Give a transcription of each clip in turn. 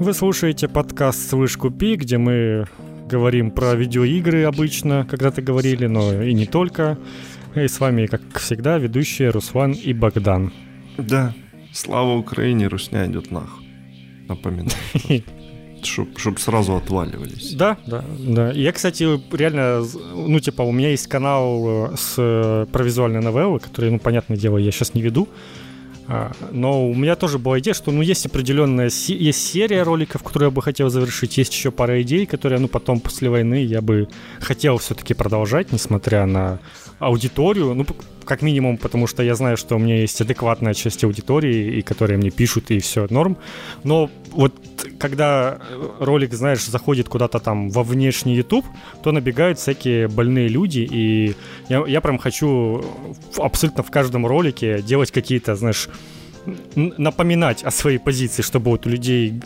Вы слушаете подкаст «Слышь, купи», где мы говорим про видеоигры обычно, когда-то говорили, но и не только. И с вами, как всегда, ведущие Руслан и Богдан. Да, слава Украине, Русня идет нахуй. Напоминаю. Чтоб, чтоб сразу отваливались. Да, да, да. Я, кстати, реально, ну, типа, у меня есть канал э, с, э, про визуальные новеллы, которые, ну, понятное дело, я сейчас не веду. Но у меня тоже была идея, что ну, есть определенная есть серия роликов, которые я бы хотел завершить, есть еще пара идей, которые ну, потом после войны я бы хотел все-таки продолжать, несмотря на аудиторию, ну, как минимум, потому что я знаю, что у меня есть адекватная часть аудитории, и которые мне пишут, и все норм. Но вот когда ролик, знаешь, заходит куда-то там во внешний YouTube, то набегают всякие больные люди, и я, я прям хочу абсолютно в каждом ролике делать какие-то, знаешь, напоминать о своей позиции, чтобы вот у людей,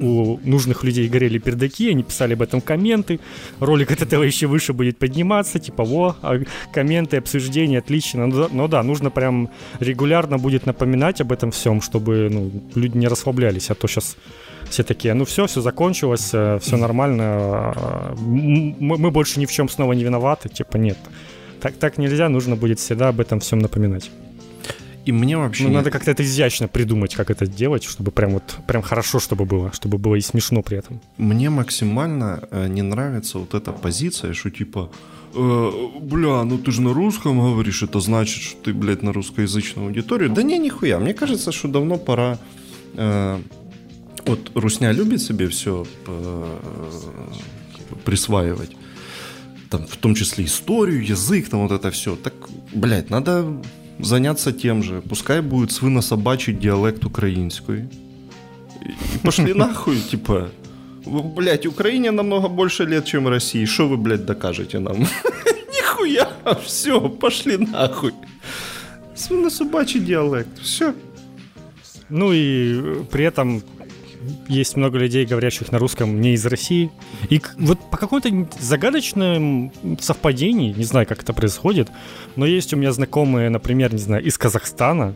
у нужных людей горели пердаки, они писали об этом комменты, ролик от этого еще выше будет подниматься, типа, во, а комменты, обсуждения, отлично, но, но да, нужно прям регулярно будет напоминать об этом всем, чтобы ну, люди не расслаблялись, а то сейчас все такие, ну все, все закончилось, э, все нормально, а, мы, мы больше ни в чем снова не виноваты, типа, нет. Так, так нельзя, нужно будет всегда об этом всем напоминать. И мне вообще... Ну, надо как-то это изящно придумать, как это делать, чтобы прям вот прям хорошо, чтобы было, чтобы было и смешно при этом. Мне максимально э, не нравится вот эта позиция, что типа э, бля, ну ты же на русском говоришь, это значит, что ты, блядь, на русскоязычную аудиторию. Да не, нихуя. Мне кажется, что давно пора... Э, вот Русня любит себе все э, присваивать. Там, в том числе историю, язык, там вот это все. Так, блядь, надо заняться тем же. Пускай будет свинособачий диалект украинской. И пошли нахуй, типа. Блять, Украине намного больше лет, чем России. Что вы, блядь, докажете нам? Нихуя, все, пошли нахуй. Свинособачий диалект, все. Ну и при этом есть много людей, говорящих на русском не из России. И вот по какому-то загадочному совпадению, не знаю, как это происходит, но есть у меня знакомые, например, не знаю, из Казахстана,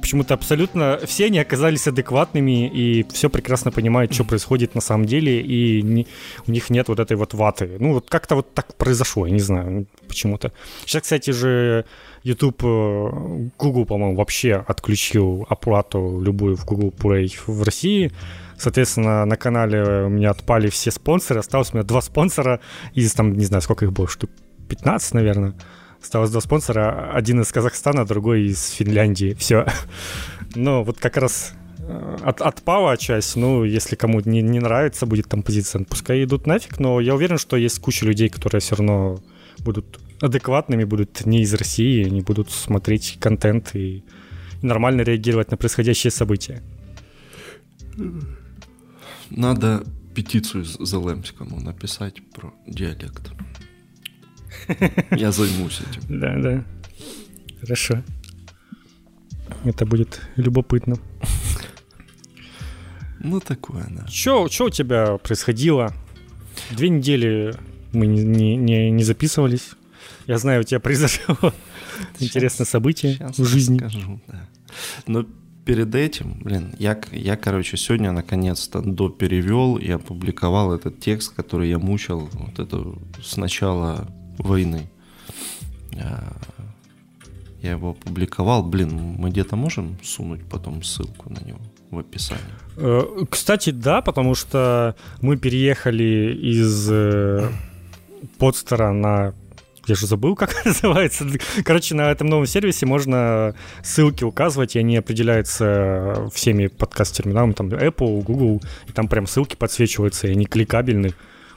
почему-то абсолютно все они оказались адекватными и все прекрасно понимают, что происходит на самом деле, и не, у них нет вот этой вот ваты. Ну, вот как-то вот так произошло, я не знаю, почему-то. Сейчас, кстати же, YouTube, э, Google, по-моему, вообще отключил оплату любую в Google Play в России. Соответственно, на канале у меня отпали все спонсоры. Осталось у меня два спонсора из, там, не знаю, сколько их было, штук 15, наверное. Осталось два спонсора. Один из Казахстана, другой из Финляндии. Все. Ну, вот как раз э, от, отпала часть, ну, если кому не, не нравится будет там позиция, пускай идут нафиг, но я уверен, что есть куча людей, которые все равно будут адекватными, будут не из России, они будут смотреть контент и нормально реагировать на происходящие события. Надо петицию Зелемскому написать про диалект. Я займусь этим. Да, да. Хорошо. Это будет любопытно. Ну, такое, да. Что у тебя происходило? Две недели мы не, не, не записывались. Я знаю, у тебя произошло интересное событие в жизни. Скажу, да. Но перед этим, блин, я, я, короче, сегодня наконец-то доперевел и опубликовал этот текст, который я мучил вот это с начала войны. А, я его опубликовал. Блин, мы где-то можем сунуть потом ссылку на него в описании? Э, кстати, да, потому что мы переехали из э, подстера на я же забыл, как называется. Короче, на этом новом сервисе можно ссылки указывать, и они определяются всеми подкаст-терминалами, там Apple, Google, и там прям ссылки подсвечиваются, и они кликабельны,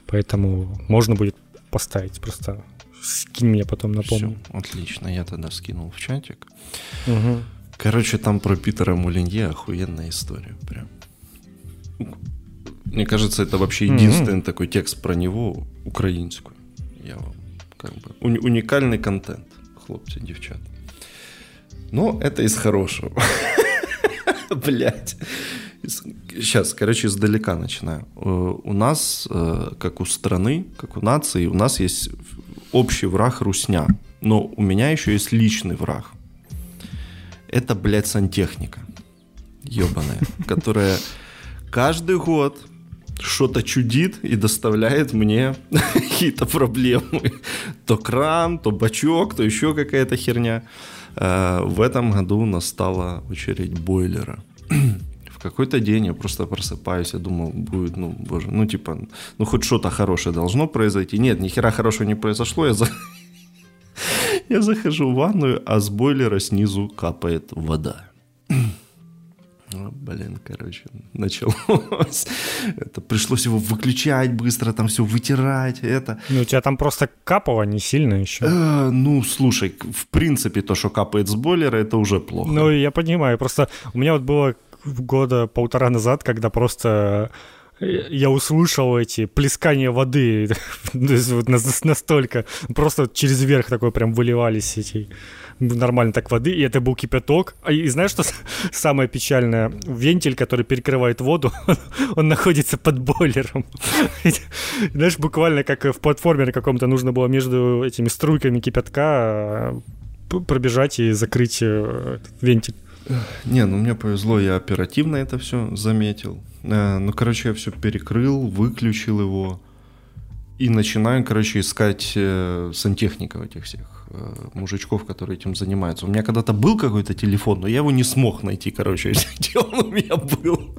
поэтому можно будет поставить просто. Скинь мне потом, напомню. Все, отлично, я тогда скинул в чатик. Угу. Короче, там про Питера Мулинье охуенная история, прям. Мне кажется, это вообще единственный mm-hmm. такой текст про него, украинскую. Я вам как бы уни- уникальный контент, хлопцы, девчата. Но это из хорошего. Блять. Сейчас, короче, издалека начинаю. Э, у нас, э, как у страны, как у нации, у нас есть общий враг русня. Но у меня еще есть личный враг. Это, блядь, сантехника. Ебаная. Которая каждый год что-то чудит и доставляет мне какие-то проблемы. То кран, то бачок, то еще какая-то херня. Э, в этом году настала очередь бойлера. В какой-то день я просто просыпаюсь, я думал, будет, ну, боже, ну, типа, ну, хоть что-то хорошее должно произойти. Нет, ни хера хорошего не произошло, я, за... я захожу в ванную, а с бойлера снизу капает вода. Ну, блин, короче, началось. Это пришлось его выключать быстро, там все вытирать, это. Ну, у тебя там просто капало не сильно еще. Э, ну, слушай, в принципе, то, что капает с бойлера, это уже плохо. Ну, я понимаю, просто у меня вот было года полтора назад, когда просто я услышал эти плескания воды, настолько, просто через верх такой прям выливались эти нормально так воды, и это был кипяток. А и знаешь, что самое печальное? Вентиль, который перекрывает воду, он находится под бойлером. Знаешь, буквально как в платформере каком-то нужно было между этими струйками кипятка э, пробежать и закрыть э, вентиль. Не, ну мне повезло, я оперативно это все заметил. Э, ну, короче, я все перекрыл, выключил его и начинаю, короче, искать сантехников этих всех Э, мужичков, которые этим занимаются. У меня когда-то был какой-то телефон, но я его не смог найти, короче, где он у меня был.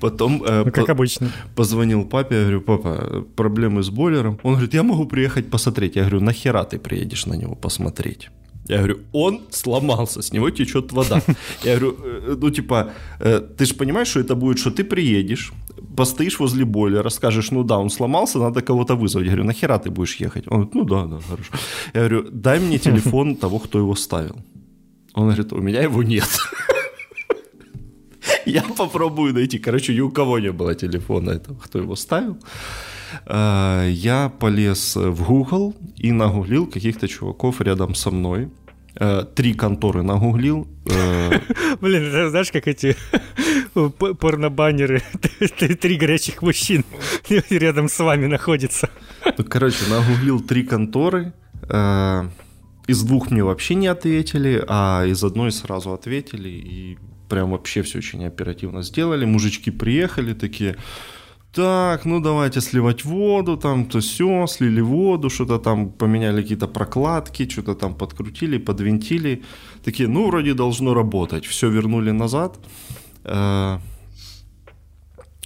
Потом, э, ну, как по- обычно, позвонил папе, я говорю, папа, проблемы с бойлером. Он говорит, я могу приехать посмотреть. Я говорю, нахера ты приедешь на него посмотреть? Я говорю, он сломался, с него течет вода. Я говорю, «Э, ну типа, э, ты же понимаешь, что это будет, что ты приедешь, постоишь возле бойлера, скажешь, ну да, он сломался, надо кого-то вызвать. Я говорю, нахера ты будешь ехать? Он говорит, ну да, да, хорошо. Я говорю, дай мне телефон того, кто его ставил. Он говорит, у меня его нет. Я попробую найти. Короче, ни у кого не было телефона этого, кто его ставил. Я полез в Google и нагуглил каких-то чуваков рядом со мной. Три конторы нагуглил. Блин, знаешь, как эти порнобаннеры, три горячих мужчин рядом с вами находятся. Ну, короче, нагуглил три конторы. Из двух мне вообще не ответили, а из одной сразу ответили. И прям вообще все очень оперативно сделали. Мужички приехали такие, так, ну давайте сливать воду, там то все, слили воду, что-то там поменяли какие-то прокладки, что-то там подкрутили, подвинтили. Такие, ну вроде должно работать. Все вернули назад, э,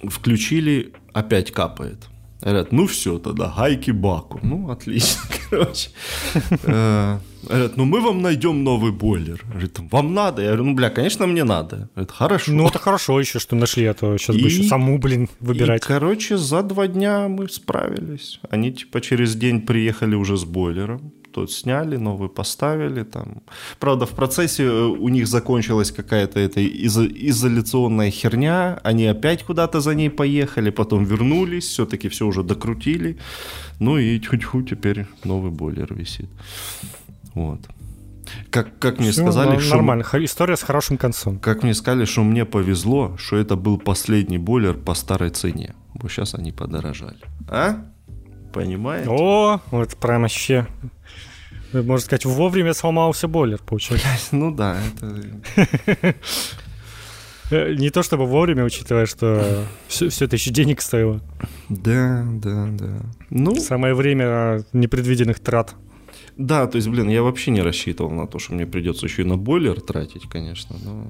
включили, опять капает. Говорят, ну все тогда, гайки баку. Ну, отлично, короче. Э, говорят, ну мы вам найдем новый бойлер. Говорит, вам надо? Я говорю, ну, бля, конечно, мне надо. Говорит, хорошо. Ну, это хорошо еще, что нашли, а то сейчас бы еще саму, блин, выбирать. И, короче, за два дня мы справились. Они, типа, через день приехали уже с бойлером тот сняли, новый поставили. Там. Правда, в процессе э, у них закончилась какая-то эта изо- изоляционная херня, они опять куда-то за ней поехали, потом вернулись, все-таки все уже докрутили. Ну и тьфу-тьфу, теперь новый бойлер висит. Вот. Как, как мне Все, сказали, ну, что... Нормально, история с хорошим концом. Как мне сказали, что мне повезло, что это был последний бойлер по старой цене. Вот сейчас они подорожали. А? Понимаете? О, вот прям вообще можно сказать, вовремя сломался бойлер, получается. Ну да, это... Не то чтобы вовремя, учитывая, что все, все это еще денег стоило. Да, да, да. Ну, Самое время непредвиденных трат. Да, то есть, блин, я вообще не рассчитывал на то, что мне придется еще и на бойлер тратить, конечно, но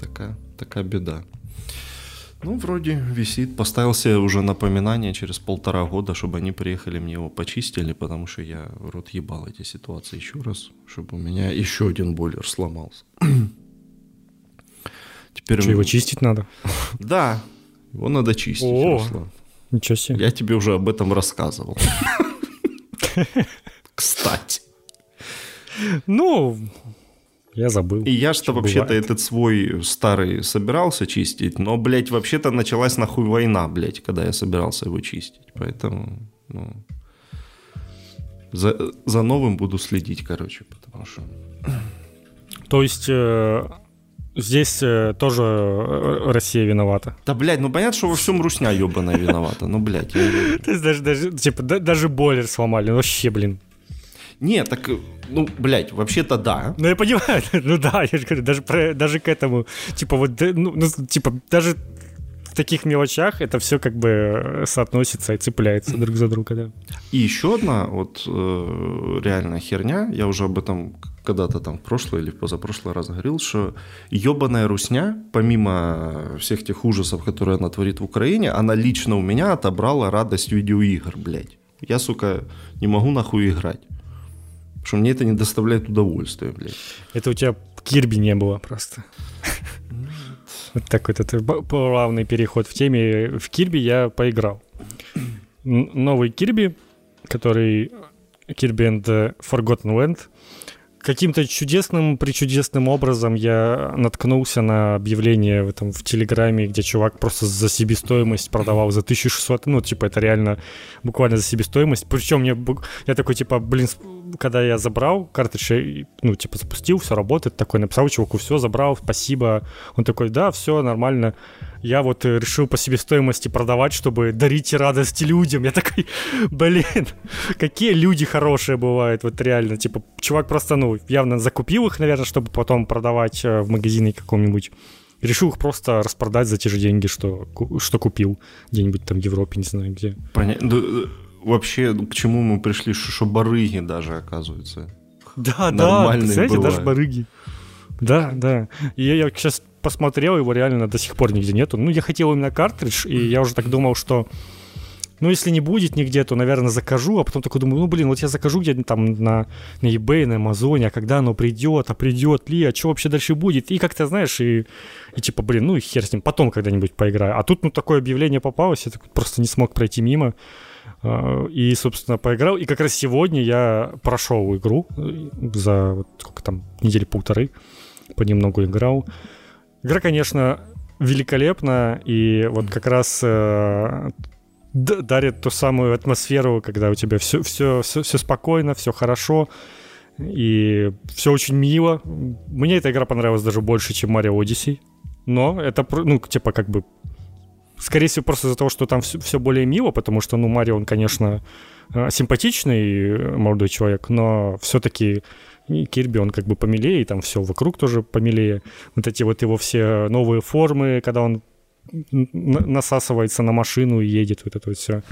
такая, такая беда. Ну, вроде висит. Поставил себе уже напоминание через полтора года, чтобы они приехали, мне его почистили, потому что я рот ебал эти ситуации еще раз, чтобы у меня еще один бойлер сломался. Теперь что, его чистить надо? Да, его надо чистить, О, Руслан. Ничего себе. Я тебе уже об этом рассказывал. Кстати. Ну, я забыл. И я что вообще-то этот свой старый собирался чистить, но, блядь, вообще-то началась нахуй война, блядь, когда я собирался его чистить. Поэтому, ну, за, за новым буду следить, короче, потому что... То есть э, здесь э, тоже э, Россия виновата? Да, блядь, ну понятно, что во всем русня ебаная виновата, ну, блядь. То есть даже, даже, типа, даже бойлер сломали, ну вообще, блин. Не, так, ну, блядь, вообще-то да. Ну, я понимаю, ну да, я же говорю, даже, про, даже к этому, типа, вот, ну, ну, типа, даже в таких мелочах это все как бы соотносится и цепляется друг за друга, да. И еще одна вот э, реальная херня, я уже об этом когда-то там в прошлый или в позапрошлый раз говорил, что ебаная русня, помимо всех тех ужасов, которые она творит в Украине, она лично у меня отобрала радость видеоигр, блядь. Я, сука, не могу нахуй играть. Потому что мне это не доставляет удовольствия, блядь. Это у тебя Кирби не было просто. Вот такой вот плавный переход в теме. В Кирби я поиграл. Новый Кирби, который Kirby and Forgotten Land, каким-то чудесным, причудесным образом я наткнулся на объявление в, этом, в Телеграме, где чувак просто за себестоимость продавал за 1600, ну, типа, это реально буквально за себестоимость. Причем мне, я такой, типа, блин, когда я забрал картридж, ну, типа, запустил, все работает, такой написал чуваку, все, забрал, спасибо. Он такой, да, все, нормально. Я вот э, решил по себестоимости продавать, чтобы дарить радости людям. Я такой, блин, какие люди хорошие бывают, вот реально. Типа, чувак просто, ну, явно закупил их, наверное, чтобы потом продавать э, в магазине каком-нибудь. Решил их просто распродать за те же деньги, что, что купил где-нибудь там в Европе, не знаю где. Понятно. Вообще, к чему мы пришли, что барыги даже, оказывается. Да, да, представляете, даже барыги. Да, да. И я, я сейчас посмотрел, его реально до сих пор нигде нету. Ну, я хотел именно картридж, и я уже так думал, что ну, если не будет нигде, то, наверное, закажу, а потом такой думаю, ну, блин, вот я закажу где-то там на, на eBay, на Амазоне, а когда оно придет, а придет ли, а что вообще дальше будет? И как-то, знаешь, и, и типа, блин, ну и хер с ним, потом когда-нибудь поиграю. А тут, ну, такое объявление попалось, я просто не смог пройти мимо. А, и, собственно, поиграл. И как раз сегодня я прошел игру э, за вот сколько там, недели полторы, понемногу играл. Игра, конечно, великолепна, и вот как раз э, дарит ту самую атмосферу, когда у тебя все, все, все, все спокойно, все хорошо, и все очень мило. Мне эта игра понравилась даже больше, чем Mario Odyssey. Но это, ну, типа, как бы Скорее всего, просто из-за того, что там все, все более мило, потому что, ну, Марио, он, конечно, э, симпатичный э, молодой человек, но все-таки Кирби, он как бы помилее, и там все вокруг тоже помилее. Вот эти вот его все новые формы, когда он насасывается на машину и едет, вот это вот все.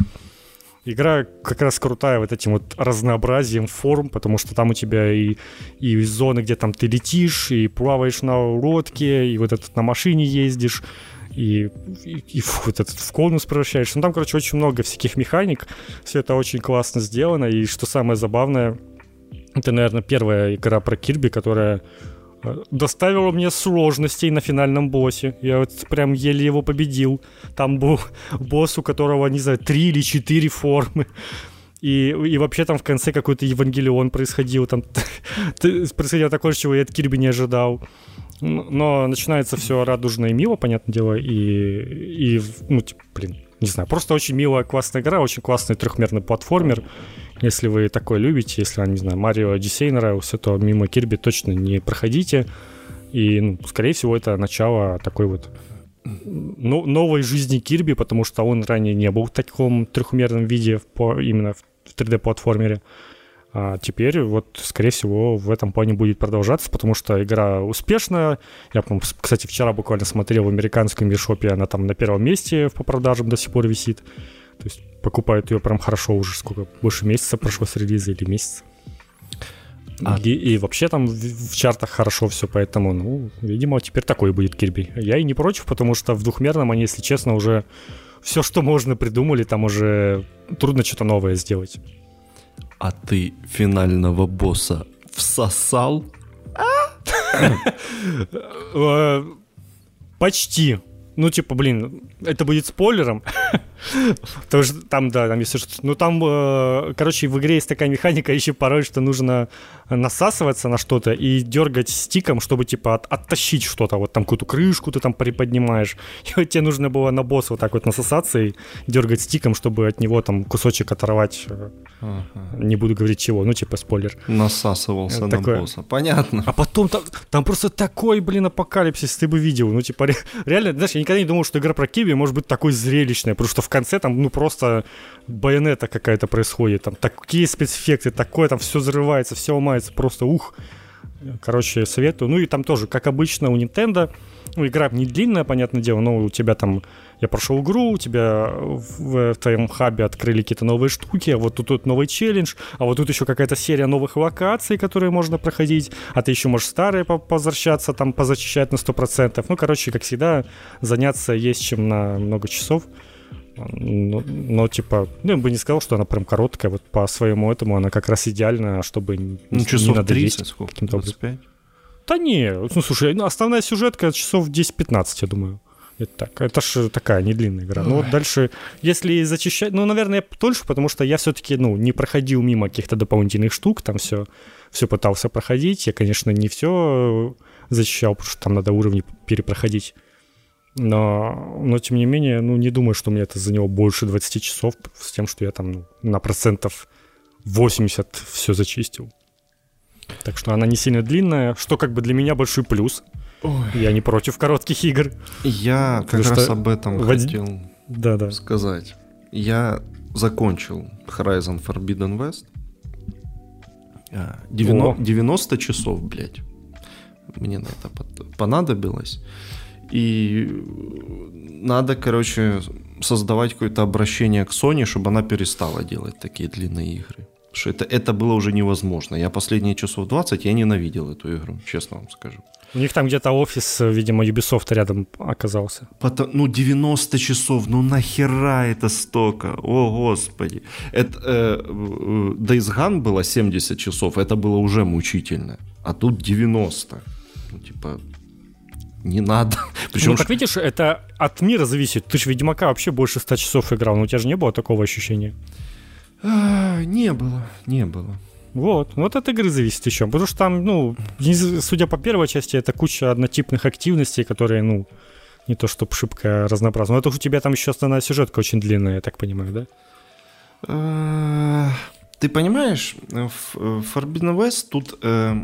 Игра как раз крутая вот этим вот разнообразием форм, потому что там у тебя и, и зоны, где там ты летишь, и плаваешь на лодке, и вот этот на машине ездишь, и, и, и вот этот в конус превращаешься. Ну, там, короче, очень много всяких механик. Все это очень классно сделано. И что самое забавное, это, наверное, первая игра про Кирби, которая э, доставила мне сложностей на финальном боссе. Я вот прям еле его победил. Там был босс, у которого, не знаю, три или четыре формы. И, и вообще там в конце какой-то Евангелион происходил. Там происходило такое, чего я от Кирби не ожидал. Но начинается все радужно и мило, понятное дело, и, и ну, типа, блин, не знаю, просто очень милая, классная игра, очень классный трехмерный платформер. Если вы такое любите, если, не знаю, Марио Одиссей нравился, то мимо Кирби точно не проходите. И, ну, скорее всего, это начало такой вот ну, новой жизни Кирби, потому что он ранее не был в таком трехмерном виде по, именно в 3D-платформере. А теперь вот, скорее всего, в этом плане будет продолжаться, потому что игра успешная. Я, кстати, вчера буквально смотрел в американском миршопе, она там на первом месте по продажам до сих пор висит. То есть покупают ее прям хорошо уже сколько, больше месяца прошло с релиза или месяца. А... И, и вообще там в, в чартах хорошо все, поэтому, ну, видимо, теперь такой будет Кирби. Я и не против, потому что в двухмерном они, если честно, уже все, что можно, придумали, там уже трудно что-то новое сделать. А ты финального босса всосал? Э, почти. Ну, типа, блин, это будет спойлером. Потому что там, да, там если что... Ну, там, э, короче, в игре есть такая механика еще порой, что нужно насасываться на что-то и дергать стиком, чтобы, типа, от, оттащить что-то. Вот там какую-то крышку ты там приподнимаешь. И вот тебе нужно было на босса вот так вот насосаться и дергать стиком, чтобы от него там кусочек оторвать. Э, ага. Не буду говорить чего, ну, типа, спойлер. Насасывался на босса. Понятно. А потом там, там просто такой, блин, апокалипсис ты бы видел. Ну, типа, реально, знаешь, я никогда не думал, что игра про Киви может быть такой зрелищной, потому что в конце там, ну, просто байонета какая-то происходит, там такие спецэффекты, такое, там все взрывается, все ломается, просто ух. Короче, советую. Ну и там тоже, как обычно у Nintendo, ну, игра не длинная, понятное дело, но у тебя там, я прошел игру, у тебя в, в твоем хабе открыли какие-то новые штуки, а вот тут, тут новый челлендж, а вот тут еще какая-то серия новых локаций, которые можно проходить, а ты еще можешь старые возвращаться, там, позачищать на 100%. Ну, короче, как всегда, заняться есть чем на много часов. Но, но типа, ну, я бы не сказал, что она прям короткая, вот по своему этому она как раз идеальная, чтобы Ну, не часов надоесть 30, сколько? каким-то образом. 25? Да не, ну слушай, ну, основная сюжетка часов 10-15, я думаю. Это так. Это ж такая не длинная игра. Ну вот дальше, если зачищать, ну, наверное, дольше, потому что я все-таки, ну, не проходил мимо каких-то дополнительных штук, там все, все пытался проходить. Я, конечно, не все зачищал, потому что там надо уровни перепроходить. Но, но тем не менее, ну, не думаю, что мне это заняло больше 20 часов с тем, что я там ну, на процентов 80 все зачистил. Так что она не сильно длинная, что как бы для меня большой плюс. Я не против коротких игр. Я как Потому раз что об этом в хотел Да-да. сказать. Я закончил Horizon Forbidden West. А, девяно- О. 90 часов, блядь. Мне на это понадобилось. И надо, короче, создавать какое-то обращение к Sony, чтобы она перестала делать такие длинные игры. Что это, это было уже невозможно. Я последние часов 20 я ненавидел эту игру, честно вам скажу. У них там где-то офис, э, видимо, Ubisoft рядом оказался. Потом, ну, 90 часов, ну нахера это столько? О, господи. Это, э, э, Days Gone было 70 часов, это было уже мучительно. А тут 90. Ну, типа, не надо. Причем, ну, как видишь, это от мира зависит. Ты же Ведьмака вообще больше 100 часов играл, но у тебя же не было такого ощущения. а, не было, не было. Вот, вот от игры зависит еще. Потому что там, ну, судя по первой части, это куча однотипных активностей, которые, ну, не то чтобы шибко разнообразны. Но это у тебя там еще основная сюжетка очень длинная, я так понимаю, да? Э, Ты понимаешь, в Forbidden West тут э,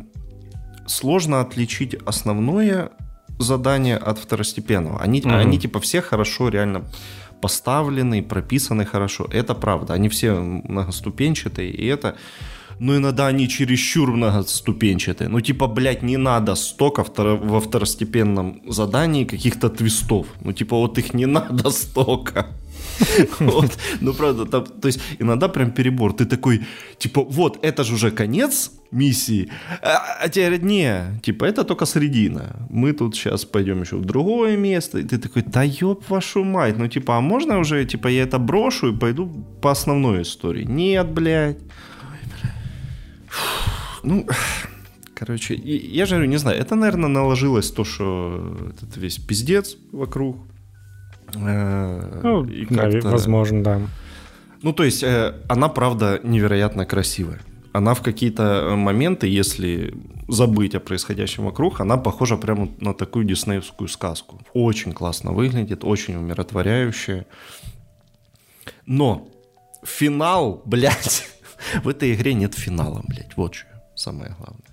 сложно отличить основное задание от второстепенного. Они, Мгм. они типа все хорошо реально поставлены, прописаны хорошо. Это правда. Они все многоступенчатые, и это... Но иногда они чересчур многоступенчатые. Ну, типа, блядь, не надо столько второ- во второстепенном задании каких-то твистов. Ну, типа, вот их не надо столько. Вот. Ну, правда, там, то есть иногда прям перебор. Ты такой, типа, вот, это же уже конец миссии, а, а тебе говорят, не, типа, это только середина. Мы тут сейчас пойдем еще в другое место. И ты такой, да ёб вашу мать, ну, типа, а можно уже, типа, я это брошу и пойду по основной истории? Нет, блядь. Ну, короче, я же говорю, не знаю, это, наверное, наложилось то, что этот весь пиздец вокруг. Э, Ну, и да, возможно, да. ну, то есть, э, она, правда, невероятно красивая. Она в какие-то э, моменты, если забыть о происходящем вокруг, она похожа прямо на такую диснеевскую сказку. Очень классно выглядит, очень умиротворяющая. Но финал, блядь, в этой игре нет финала, блядь, вот что самое главное.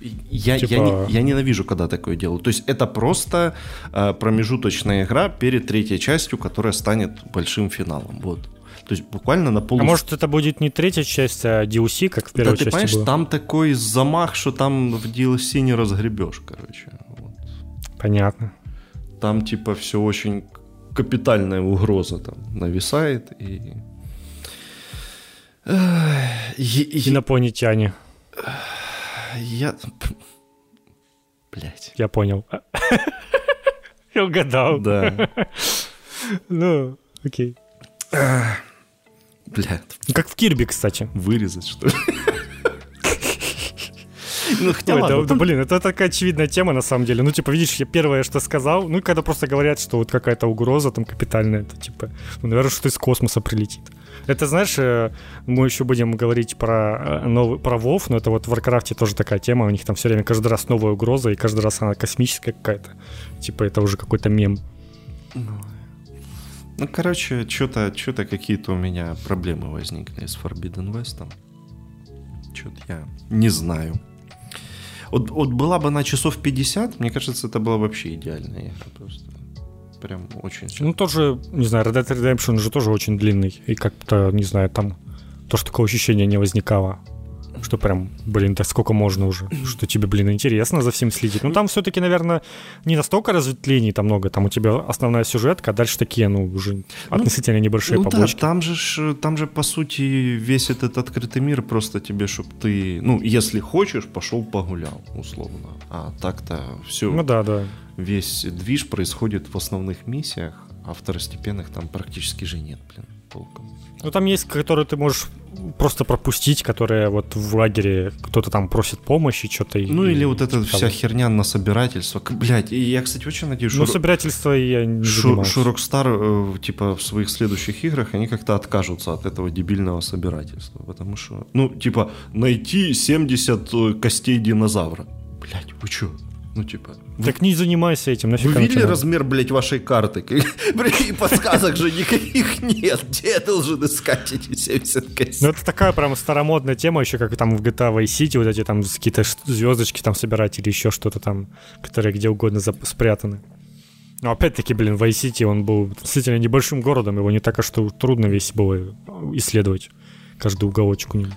Я, я, Типа- не- я ненавижу, когда такое делаю. То есть это просто э, промежуточная игра перед третьей частью, которая станет большим финалом. Вот. То есть буквально на полу... А может, это будет не третья часть, а DLC, как в да первой ты части понимаешь, было? там такой замах, что там в DLC не разгребешь, короче. Вот. Понятно. Там типа все очень капитальная угроза там нависает и... Инопланетяне, Я... Блять. я понял. Я угадал. Да. Ну, окей. Блядь. Как в Кирби, кстати. Вырезать, что ли? Ну, хотя Ой, ладно, да, да, там- блин, это такая очевидная тема на самом деле. Ну, типа, видишь, я первое, что сказал, ну, когда просто говорят, что вот какая-то угроза там капитальная, это типа, ну, наверное, что из космоса прилетит. Это, знаешь, э, мы еще будем говорить про э, новый, про Вов, но это вот в Варкрафте тоже такая тема, у них там все время каждый раз новая угроза, и каждый раз она космическая какая-то. Типа, это уже какой-то мем. Ну, короче, что-то что какие-то у меня проблемы возникли с Forbidden West. Что-то я не знаю. Вот, вот была бы на часов 50, мне кажется, это была вообще идеальная игра просто. Прям очень Ну, тоже, не знаю, Red Dead Redemption же тоже очень длинный. И как-то, не знаю, там тоже такого ощущения не возникало что прям, блин, да сколько можно уже, что тебе, блин, интересно за всем следить. Ну, там все-таки, наверное, не настолько разветвлений там много, там у тебя основная сюжетка, а дальше такие, ну, уже ну, относительно небольшие ну, побочки. Да, там же, там же, по сути, весь этот открытый мир просто тебе, чтобы ты, ну, если хочешь, пошел погулял, условно. А так-то все... Ну, да, да. Весь движ происходит в основных миссиях, а второстепенных там практически же нет, блин, толком. Ну, там есть, которые ты можешь просто пропустить, которые вот в лагере кто-то там просит помощи, что-то. Ну, и, или вот эта вся херня на собирательство. Блять, и я, кстати, очень надеюсь, что... Ну, собирательство я не Шу, Шу Rockstar, э, типа, в своих следующих играх, они как-то откажутся от этого дебильного собирательства. Потому что, ну, типа, найти 70 э, костей динозавра. Блять, вы чё? Ну, типа... Так не занимайся этим, нафиг. Вы видели размер, блядь, вашей карты? И подсказок же никаких нет. Где я должен искать эти 70 костей? Ну, это такая прям старомодная тема, еще как там в GTA Vice City, вот эти там какие-то звездочки там собирать или еще что-то там, которые где угодно спрятаны. Но опять-таки, блин, Vice City, он был действительно небольшим городом, его не так, что трудно весь было исследовать каждый уголочек у него.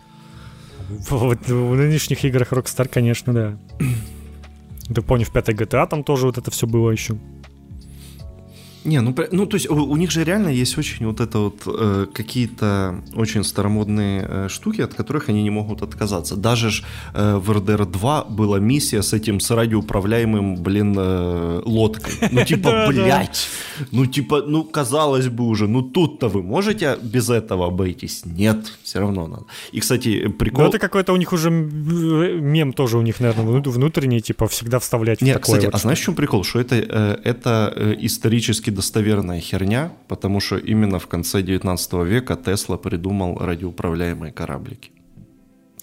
Вот в нынешних играх Rockstar, конечно, да. Ты помню, в пятой GTA там тоже вот это все было еще. Не, ну, ну то есть у, у них же реально есть очень вот это вот э, какие-то очень старомодные э, штуки, от которых они не могут отказаться. Даже ж э, в RDR 2 была миссия с этим, с радиоуправляемым, блин, э, лодкой. Ну типа, блядь, ну типа, ну казалось бы уже, ну тут-то вы можете без этого обойтись? Нет, все равно надо. И, кстати, прикол... Ну это какой-то у них уже мем тоже у них, наверное, внутренний, типа всегда вставлять Нет, кстати, а знаешь, в чем прикол? Что это, э, это э, исторически достоверная херня, потому что именно в конце 19 века Тесла придумал радиоуправляемые кораблики.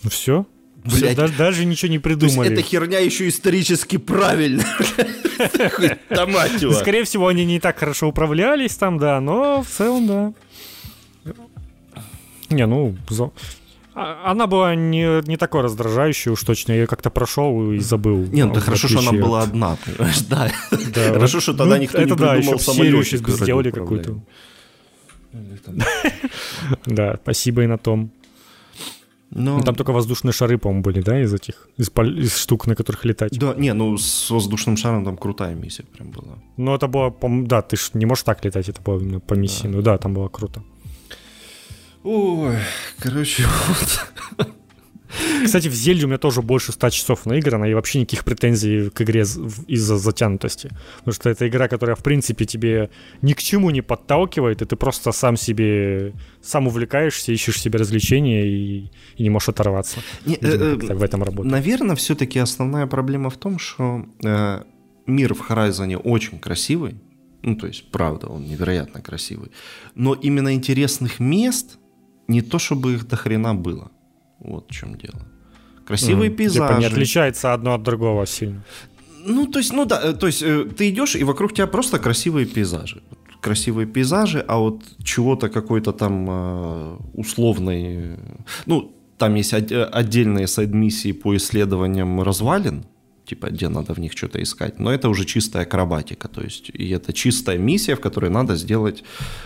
Ну все? Все, даже, даже ничего не придумали. То есть эта херня еще исторически правильная. Скорее всего, они не так хорошо управлялись там, да, но в целом, да. Не, ну, она была не, не такой раздражающей уж точно. Я как-то прошел и забыл. Не, ну да хорошо, что она была одна, понимаешь? Да. да хорошо, что тогда ну, никто это не да, придумал еще сейчас бы сделали какую-то. Да, спасибо и на том. Но... Ну, там только воздушные шары, по-моему, были, да, из этих, из, из штук, на которых летать. Да, не, ну с воздушным шаром там крутая миссия прям была. Ну, это было, да, ты ж не можешь так летать, это было именно по миссии. Да. Ну да, там было круто. Ой, короче, вот. Кстати, в Зельде у меня тоже больше 100 часов наиграно, и вообще никаких претензий к игре из-за затянутости. Потому что это игра, которая, в принципе, тебе ни к чему не подталкивает, и ты просто сам себе, сам увлекаешься, ищешь себе развлечения и, и не можешь оторваться. Не, Видимо, э, в этом работает. Наверное, все-таки основная проблема в том, что э, мир в Horizon очень красивый, ну, то есть, правда, он невероятно красивый, но именно интересных мест не то чтобы их до хрена было. Вот в чем дело. Красивые mm, пейзажи. Типа не отличается одно от другого сильно. Ну, то есть, ну да, э, то есть э, ты идешь, и вокруг тебя просто красивые пейзажи. Красивые пейзажи, а вот чего-то какой-то там э, условной... Ну, там есть отдельные сайд-миссии по исследованиям развалин, типа, где надо в них что-то искать. Но это уже чистая акробатика, то есть, и это чистая миссия, в которой надо сделать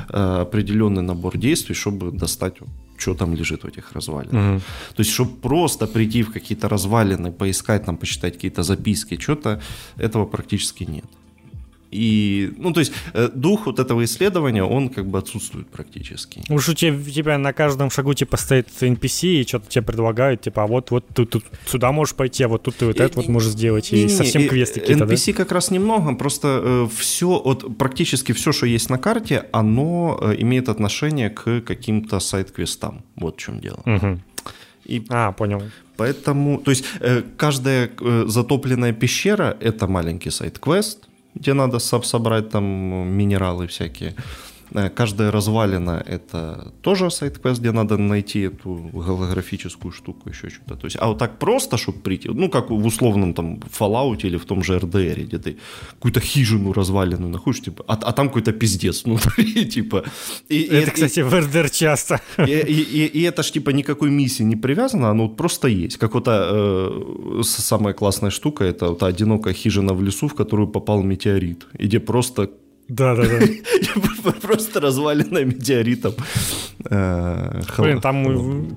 э, определенный набор действий, чтобы достать, что там лежит в этих развалинах. Угу. То есть, чтобы просто прийти в какие-то развалины, поискать там, почитать какие-то записки, что-то, этого практически нет. И, ну, то есть э, дух вот этого исследования, он как бы отсутствует практически. Уж у тебя, у тебя на каждом шагу типа стоит NPC и что-то тебе предлагают, типа, а вот, вот тут, тут сюда можешь пойти, а вот тут ты вот это вот можешь сделать, и, и совсем квесты какие-то, NPC да? как раз немного, просто э, все, вот практически все, что есть на карте, оно э, имеет отношение к каким-то сайт-квестам, вот в чем дело. Угу. И а, понял. Поэтому, то есть э, каждая э, затопленная пещера — это маленький сайт-квест, где надо собрать там минералы всякие. Э, каждая развалина — это тоже сайт-квест, где надо найти эту голографическую штуку, еще что-то. То есть, а вот так просто, чтобы прийти, ну, как в условном там Fallout или в том же RDR, где ты какую-то хижину развалину находишь, типа, а, а там какой-то пиздец внутри, типа. И, это, и, кстати, и, в RDR часто. И, и, и, и это ж, типа, никакой миссии не привязано, оно вот просто есть. Как вот э, самая классная штука, это вот одинокая хижина в лесу, в которую попал метеорит, и где просто Да, да, да. Просто развалина метеоритом. Э, Блин, там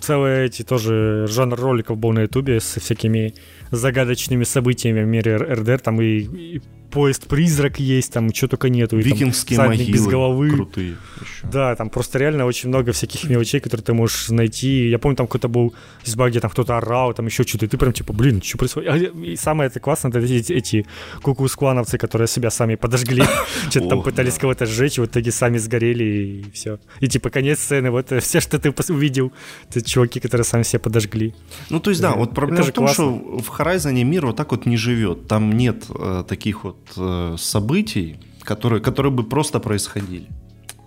целые эти тоже жанр роликов был на ютубе с всякими загадочными событиями в мире РДР, там и, и поезд-призрак есть, там что только нету. Викингские там, могилы без головы. крутые. Еще. Да, там просто реально очень много всяких мелочей, которые ты можешь найти. Я помню, там какой-то был изба, где там кто-то орал, там еще что-то, и ты прям типа, блин, что происходит? А, и самое это классное, это эти, эти кукусквановцы, которые себя сами подожгли, что-то там пытались кого-то сжечь, в итоге сами сгорели, и все. И типа конец сцены, вот все, что ты увидел, это чуваки, которые сами себя подожгли. Ну, то есть, да, вот проблема в том, что в Horizon мир вот так вот не живет. Там нет э, таких вот э, событий, которые, которые бы просто происходили.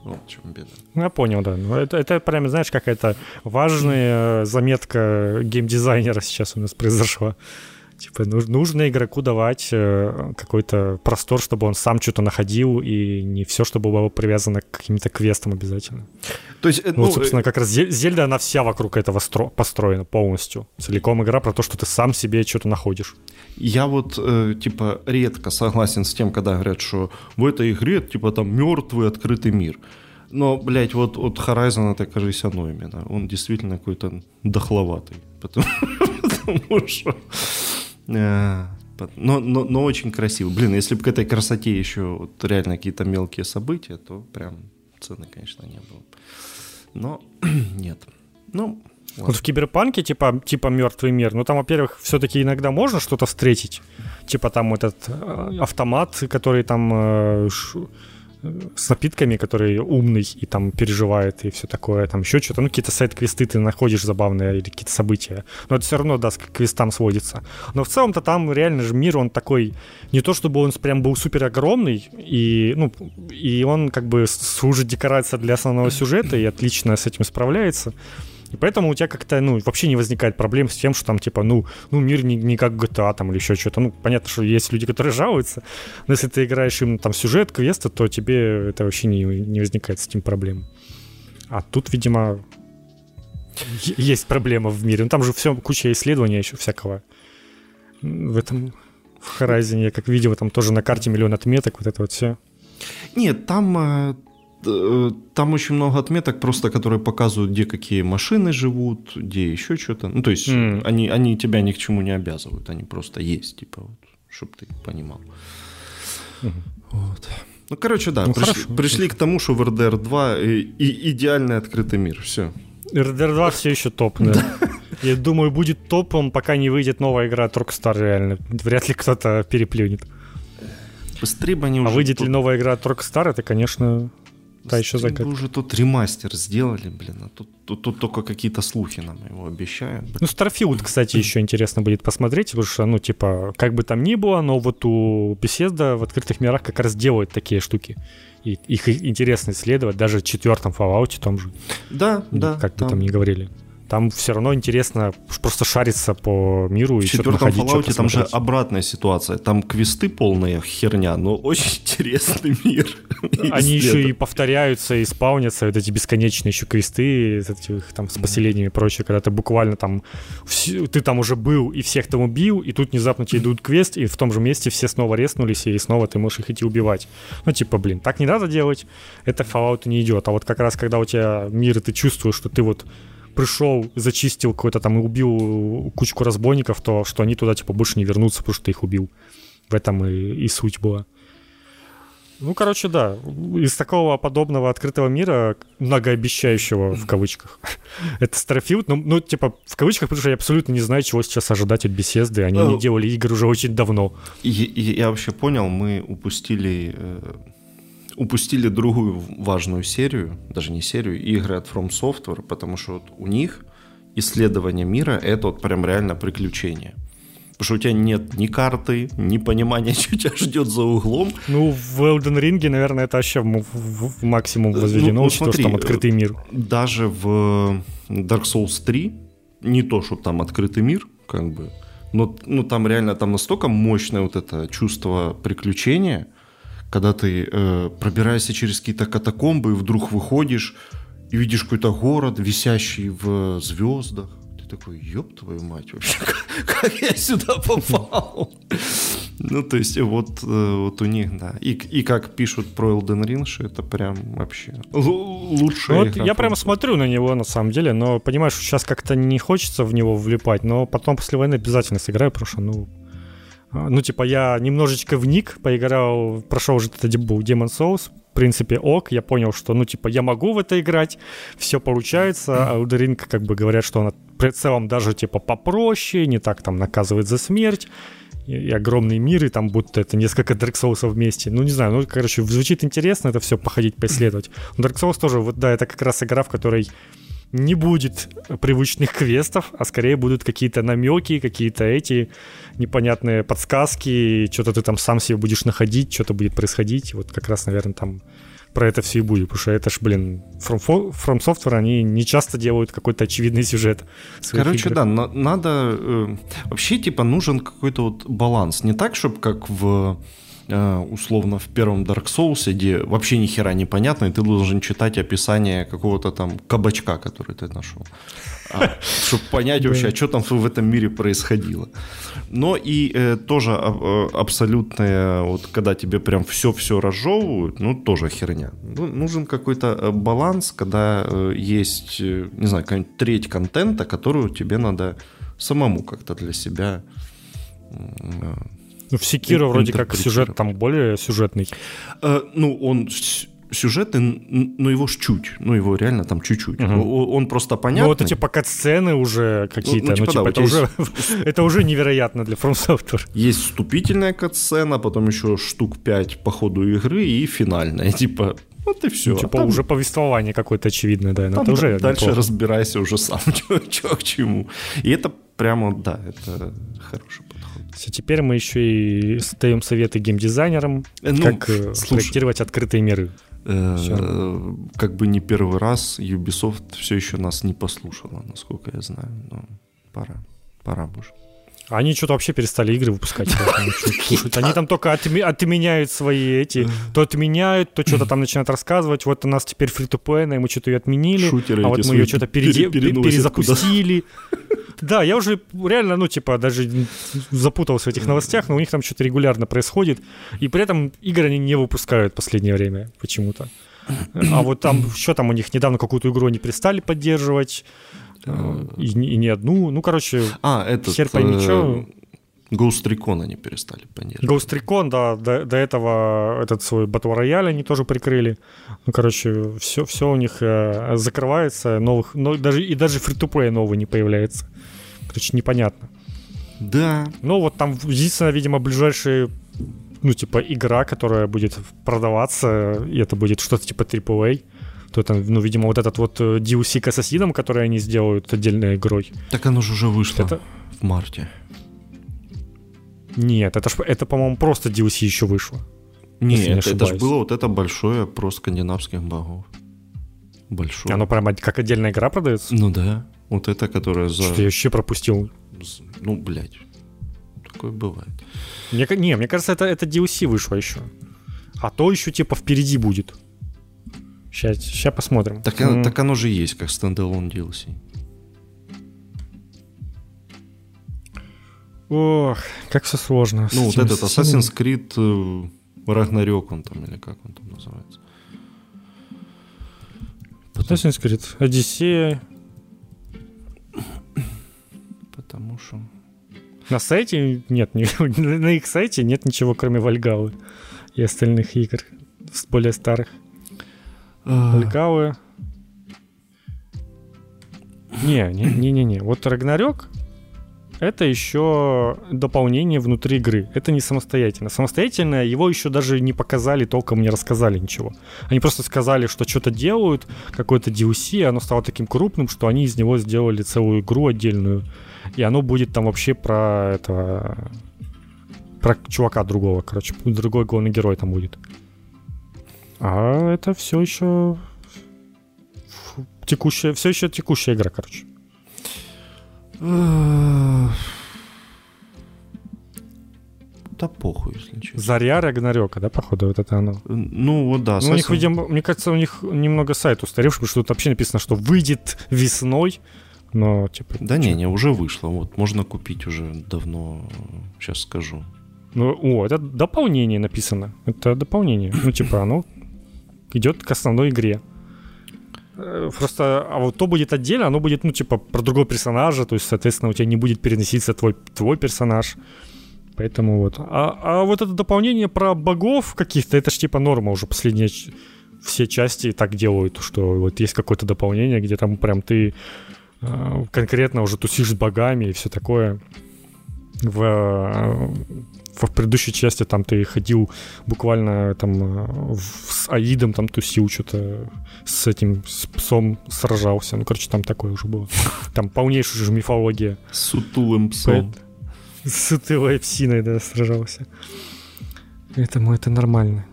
Вот в чем беда. Ну, я понял, да. Ну, это, это прям, знаешь, какая-то важная заметка геймдизайнера сейчас у нас произошла. Типа нужно игроку давать э, какой-то простор, чтобы он сам что-то находил, и не все, чтобы было привязано к каким-то квестам обязательно. То есть, ну, ну, собственно, как раз Зельда, она вся вокруг этого стро- построена полностью. Целиком игра про то, что ты сам себе что-то находишь. Я вот, э, типа, редко согласен с тем, когда говорят, что в этой игре, типа, там мертвый открытый мир. Но, блядь, вот от Horizon это, кажется, оно именно. Он действительно какой-то дохловатый. Потому, потому что Э, но, но, но очень красиво. Блин, если бы к этой красоте еще вот реально какие-то мелкие события, то прям цены, конечно, не было. Но нет. Ну, вот в киберпанке типа, типа мертвый мир, ну там, во-первых, все-таки иногда можно что-то встретить. Типа там этот э, автомат, который там э, с напитками, который умный и там переживает и все такое, там еще что-то, ну какие-то сайт-квесты ты находишь забавные или какие-то события, но это все равно, да, к квестам сводится. Но в целом-то там реально же мир, он такой, не то чтобы он прям был супер огромный, и, ну, и он как бы служит декорация для основного сюжета и отлично с этим справляется, и поэтому у тебя как-то, ну, вообще не возникает проблем с тем, что там, типа, ну, ну мир не, не как GTA там или еще что-то. Ну, понятно, что есть люди, которые жалуются, но если ты играешь им там сюжет, квесты, то тебе это вообще не, не возникает с этим проблем. А тут, видимо, есть проблема в мире. Ну, там же все, куча исследований еще всякого. В этом, в Horizon, я как видел, там тоже на карте миллион отметок, вот это вот все. Нет, там э, там очень много отметок просто, которые показывают, где какие машины живут, где еще что-то. Ну, то есть mm. они, они тебя ни к чему не обязывают, они просто есть, типа, вот, чтобы ты понимал. Mm. Вот. Ну, короче, да, ну, пришли, хорошо. пришли к тому, что в RDR 2 и, и идеальный открытый мир. Все. RDR 2 все еще топ, да. Я думаю, будет топом, пока не выйдет новая игра от Rockstar, реально. Вряд ли кто-то переплюнет. Быстрее бы они а уже... А выйдет ли новая игра от Rockstar, это, конечно, Та еще загадка. уже тут ремастер сделали, блин, а тут, тут, тут только какие-то слухи нам его обещают. Ну, Starfield, кстати, еще интересно будет посмотреть, потому что, ну, типа, как бы там ни было, но вот у Bethesda в открытых мирах как раз делают такие штуки. И их интересно исследовать, даже в четвертом Fallout том же. Да, да. Как бы там ни говорили там все равно интересно просто шариться по миру и что-то находить, Fallout там же обратная ситуация. Там квесты полная херня, но очень интересный мир. Они еще и повторяются, и спаунятся, вот эти бесконечные еще квесты, этих, там, с поселениями и прочее, когда ты буквально там, ты там уже был и всех там убил, и тут внезапно тебе идут квест, и в том же месте все снова резнулись, и снова ты можешь их идти убивать. Ну, типа, блин, так не надо делать, это Fallout не идет. А вот как раз, когда у тебя мир, и ты чувствуешь, что ты вот пришел, зачистил какой-то там и убил кучку разбойников, то что они туда типа больше не вернутся, потому что ты их убил. В этом и, и суть была. Ну, короче, да. Из такого подобного открытого мира, многообещающего в кавычках, это Starfield. Ну, ну, типа, в кавычках, потому что я абсолютно не знаю, чего сейчас ожидать от беседы. Они не делали игр уже очень давно. Я вообще понял, мы упустили э, упустили другую важную серию, даже не серию, игры от From Software, потому что вот у них исследование мира — это вот прям реально приключение. Потому что у тебя нет ни карты, ни понимания, что тебя ждет за углом. Ну, в Elden Ring, наверное, это вообще в, в, в максимум э, возведено, ну, ну, смотри, что там открытый мир. Даже в Dark Souls 3 не то, что там открытый мир, как бы, но ну, там реально там настолько мощное вот это чувство приключения — когда ты э, пробираешься через какие-то катакомбы, и вдруг выходишь и видишь какой-то город, висящий в звездах. Ты такой, ёб твою мать, вообще, как, как я сюда попал? Ну, то есть, вот, э, вот у них, да. И, и как пишут про Elden Ring, что это прям вообще лучшая ну, вот Я прямо смотрю на него, на самом деле, но, понимаешь, сейчас как-то не хочется в него влипать, но потом после войны обязательно сыграю, потому что, ну, ну, типа, я немножечко вник, поиграл, прошел уже этот Demon Souls, в принципе, ок, я понял, что, ну, типа, я могу в это играть, все получается, а Ring, как бы, говорят, что она в целом даже, типа, попроще, не так там наказывает за смерть, и огромные миры, там будто это несколько Dark Souls вместе. Ну, не знаю, ну, короче, звучит интересно это все походить, поисследовать. Но Dark Souls тоже, вот, да, это как раз игра, в которой не будет привычных квестов, а скорее будут какие-то намеки, какие-то эти непонятные подсказки, что-то ты там сам себе будешь находить, что-то будет происходить. Вот как раз, наверное, там про это все и будет, потому что это ж, блин, From, From Software, они не часто делают какой-то очевидный сюжет. Короче, игр. да, на, надо... Э, вообще, типа, нужен какой-то вот баланс. Не так, чтобы как в условно в первом Dark Souls, где вообще ни хера не понятно, и ты должен читать описание какого-то там кабачка, который ты нашел. А, чтобы понять вообще, а что там в этом мире происходило. Но и э, тоже э, абсолютное, вот когда тебе прям все-все разжевывают, ну, тоже херня. Ну, нужен какой-то э, баланс, когда э, есть, э, не знаю, какая-нибудь треть контента, которую тебе надо самому как-то для себя э, ну, в Секиро вроде как сюжет там более сюжетный. Э, ну, он сюжетный, но его ж чуть, ну его реально там чуть-чуть. Угу. Он просто понятный. Ну вот эти пока сцены уже какие-то, ну, ну, типа, ну, типа, да, это, есть... уже, это уже невероятно для From Software. Есть вступительная катсцена, потом еще штук 5 по ходу игры и финальная, типа вот и все. Ну, типа а там... уже повествование какое-то очевидное, да. Там это уже дальше неплохо. разбирайся уже сам, что к чему. И это прямо, да, это хороший все, теперь мы еще и даем советы геймдизайнерам, ну, как э, слушай, проектировать открытые миры. Э, как бы не первый раз Ubisoft все еще нас не послушала, насколько я знаю. Но пора, пора бы уже. Они что-то вообще перестали игры выпускать. Они там только отменяют свои эти, то отменяют, то что-то там начинают рассказывать. Вот у нас теперь фри то мы что-то ее отменили, а вот мы ее что-то перезапустили. Да, я уже реально, ну, типа, даже запутался в этих новостях, но у них там что-то регулярно происходит. И при этом игры они не выпускают в последнее время почему-то. А вот там, что там у них, недавно какую-то игру они перестали поддерживать. Э, и, и не одну. Ну, короче, а, этот, хер пойми, э, что. Ghost Recon они перестали поддерживать. Ghost Recon, да, до, до этого этот свой Battle Royale они тоже прикрыли. Ну, короче, все, все у них э, закрывается, новых, но даже, и даже фри то новый не появляется. Короче, непонятно. Да. Ну, вот там единственное, видимо, ближайшие ну, типа, игра, которая будет продаваться, и это будет что-то типа AAA то там, ну, видимо, вот этот вот DLC к Ассасинам, который они сделают отдельной игрой. Так оно же уже вышло это... в марте. Нет, это, ж, это по-моему, просто DLC еще вышло. Нет, не это, это же было вот это большое про скандинавских богов. Большое. Оно прямо как отдельная игра продается? Ну да. Вот это, которая за... Что я вообще пропустил. Ну, блядь. Такое бывает. Мне, не, мне кажется, это, это DLC вышло еще. А то еще типа впереди будет. Сейчас, сейчас посмотрим. Так, mm. так оно же есть, как стендалон DLC. Ох, как все сложно. Ну, вот этот Assassin's Creed э, Ragnarok, он там, или как он там называется. Потом... Assassin's Creed, Одиссея. Потому что... На сайте нет, на их сайте нет ничего, кроме Вальгалы и остальных игр, более старых. Легавые. Не, не, не, не, не. Вот Рагнарёк это еще дополнение внутри игры. Это не самостоятельно. Самостоятельно его еще даже не показали, толком не рассказали ничего. Они просто сказали, что что-то делают, какой-то DLC, оно стало таким крупным, что они из него сделали целую игру отдельную. И оно будет там вообще про этого... Про чувака другого, короче. Другой главный герой там будет. А это все еще текущая, все еще текущая игра, короче. Да похуй, если честно. Заря Рагнарёка, да, походу, вот это оно? Ну, вот да. Ну, у них, видимо, мне кажется, у них немного сайт устаревший, потому что тут вообще написано, что выйдет весной, но, типа... Да не, не, уже вышло, вот, можно купить уже давно, сейчас скажу. Ну, о, это дополнение написано. Это дополнение. Ну, типа, оно идет к основной игре. Э, просто, а вот то будет отдельно, оно будет, ну, типа, про другого персонажа, то есть, соответственно, у тебя не будет переноситься твой, твой персонаж. Поэтому вот. А, а вот это дополнение про богов каких-то, это ж типа норма уже последние все части так делают, что вот есть какое-то дополнение, где там прям ты э, конкретно уже тусишь с богами и все такое. В, э, в предыдущей части там ты ходил буквально там э, с Аидом там тусил, что-то с этим с псом сражался. Ну, короче, там такое уже было. Там полнейшая же мифология. С сутулым псом. С сутулой псиной, да, сражался. Поэтому это нормально.